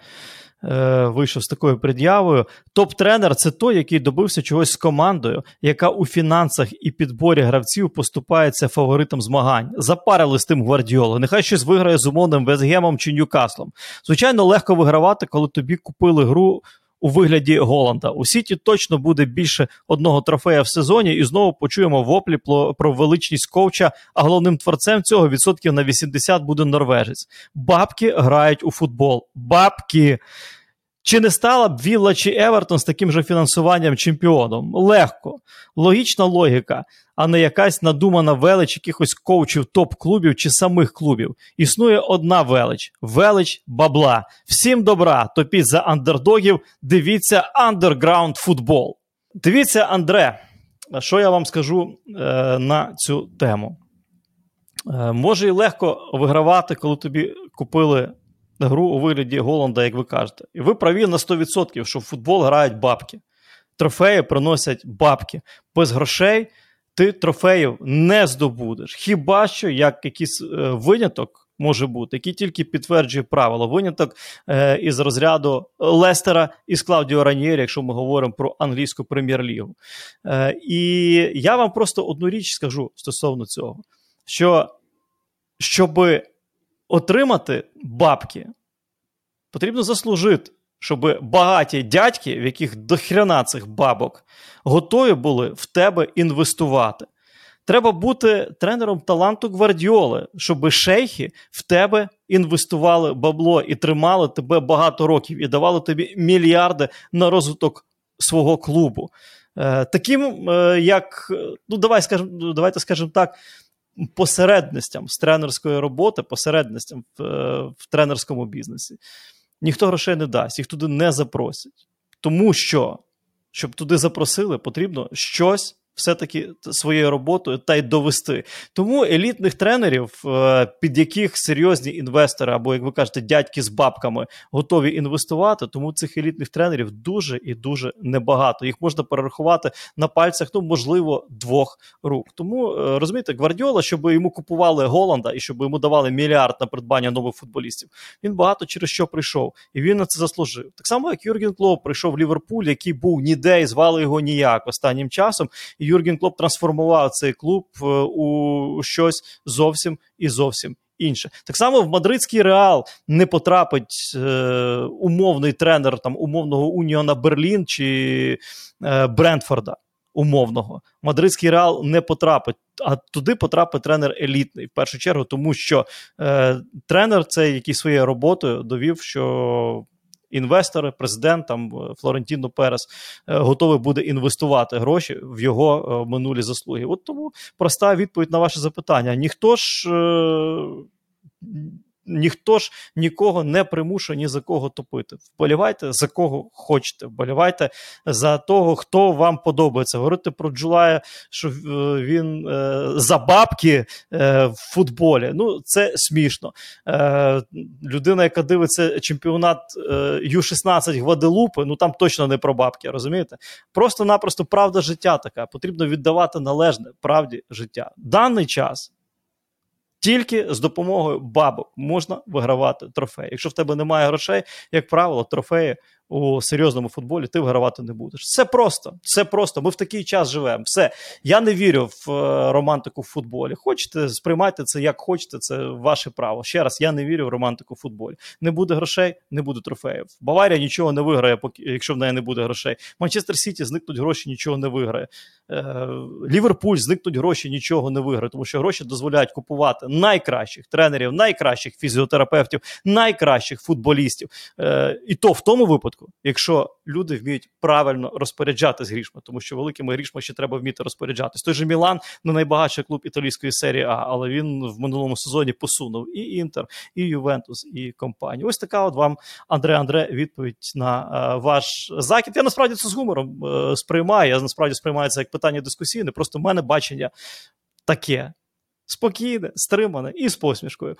е, вийшов з такою пред'явою. Топ-тренер це той, який добився чогось з командою, яка у фінансах і підборі гравців поступається фаворитом змагань. Запарили з тим гвардіоло. Нехай щось виграє з умовним Везгемом чи Ньюкаслом. Звичайно, легко вигравати, коли тобі купили гру. У вигляді Голанда. У Сіті точно буде більше одного трофея в сезоні, і знову почуємо воплі про величність ковча, а головним творцем цього відсотків на 80 буде норвежець. Бабки грають у футбол. Бабки. Чи не стала б Вілла чи Евертон з таким же фінансуванням чемпіоном? Легко. Логічна логіка, а не якась надумана велич якихось коучів топ-клубів чи самих клубів. Існує одна велич велич бабла. Всім добра, топіть за андердогів, дивіться андерграунд футбол. Дивіться, Андре, що я вам скажу е, на цю тему. Е, може і легко вигравати, коли тобі купили гру у вигляді Голланда, як ви кажете. І ви праві на 100%, що в футбол грають бабки. Трофеї приносять бабки. Без грошей ти трофеїв не здобудеш. Хіба що як якийсь е, виняток. Може бути, який тільки підтверджує правило. Виняток е, із розряду Лестера із Клаудіо Раньєрі, якщо ми говоримо про англійську прем'єр-лігу. Е, І я вам просто одну річ скажу стосовно цього: що щоби отримати бабки, потрібно заслужити, щоб багаті дядьки, в яких дохрена цих бабок, готові були в тебе інвестувати. Треба бути тренером таланту гвардіоли, щоб шейхи в тебе інвестували бабло і тримали тебе багато років і давали тобі мільярди на розвиток свого клубу. Е, таким, е, як, ну давай скажем, давайте скажемо так, посередностям з тренерської роботи, посередностям в, е, в тренерському бізнесі. Ніхто грошей не дасть, їх туди не запросять. Тому що, щоб туди запросили, потрібно щось все-таки своєю роботою та й довести. Тому елітних тренерів, е, під яких серйозні інвестори, або, як ви кажете, дядьки з бабками готові інвестувати, тому цих елітних тренерів дуже і дуже небагато. Їх можна перерахувати на пальцях, ну, можливо, двох рук. Тому е, розумієте, Гвардіола, щоб йому купували Голланда і щоб йому давали мільярд на придбання нових футболістів, він багато через що прийшов, і він на це заслужив. Так само, як Юрген Клоп прийшов в Ліверпуль, який був ніде і звали його ніяк останнім часом. І Юрген Клоп трансформував цей клуб е, у щось зовсім і зовсім. Інше так само в мадридський реал не потрапить е, умовний тренер там умовного Уніона Берлін чи е, Брентфорда. Умовного мадридський реал не потрапить, а туди потрапить тренер елітний в першу чергу, тому що е, тренер цей який своєю роботою довів, що інвестори, президент там е, Флорентіно Перес е, готовий буде інвестувати гроші в його е, минулі заслуги. От тому проста відповідь на ваше запитання: ніхто ж ніхто ж нікого не примушує ні за кого топити. Вболівайте за кого хочете. Вболівайте за того, хто вам подобається. Говорити про Джулая, що е, він е, за бабки е, в футболі. Ну, це смішно. Е, Людина, яка дивиться чемпіонат е, Ю-16 Гваделупи, ну там точно не про бабки, розумієте? Просто-напросто правда життя така. Потрібно віддавати належне правді життя. Даний час. Тільки з допомогою бабок можна вигравати трофеї. Якщо в тебе немає грошей, як правило, трофеї у серйозному футболі, ти вигравати не будеш. Це просто, це просто. Ми в такий час живемо. Все. Я не вірю в е, романтику в футболі. Хочете, сприймайте це як хочете, це ваше право. Ще раз, я не вірю в романтику в футболі. Не буде грошей, не буде трофеїв. Баварія нічого не виграє, поки якщо в неї не буде грошей. Манчестер Сіті зникнуть гроші, нічого не виграє. Е, Ліверпуль зникнуть гроші, нічого не виграє, тому що гроші дозволяють купувати найкращих тренерів, найкращих фізіотерапевтів, найкращих футболістів. Е, І то в тому випадку, якщо люди вміють правильно розпоряджатись грішми, тому що великими грішми ще треба вміти розпоряджатись. Той же Мілан не найбагатший клуб італійської серії А, але він в минулому сезоні посунув і Інтер, і Ювентус, і компанію. Ось така от вам Андре Андре відповідь на е, ваш закид. Я насправді це з гумором е, сприймаю. Я насправді сприймаю це як питання дискусійне. Просто в мене бачення таке спокійне, стримане і з посмішкою.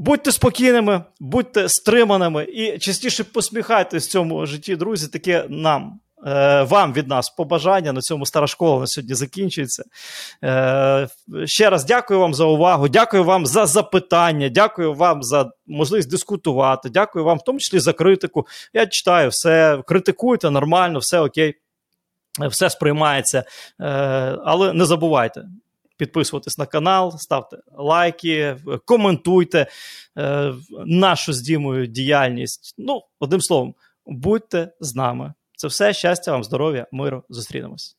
Будьте спокійними, будьте стриманими і частіше посміхайтесь в цьому житті, друзі. Таке нам. е, Вам від нас побажання на цьому стара школа на сьогодні закінчується. Е, Ще раз дякую вам за увагу, дякую вам за запитання, дякую вам за можливість дискутувати, дякую вам в тому числі за критику. Я читаю все, критикуйте нормально, все окей, все сприймається. Е, Але не забувайте, підписуватись на канал, ставте лайки, коментуйте е, нашу з Дімою діяльність. Ну, одним словом, будьте з нами. Це все щастя вам, здоров'я, миру. Зустрінемось.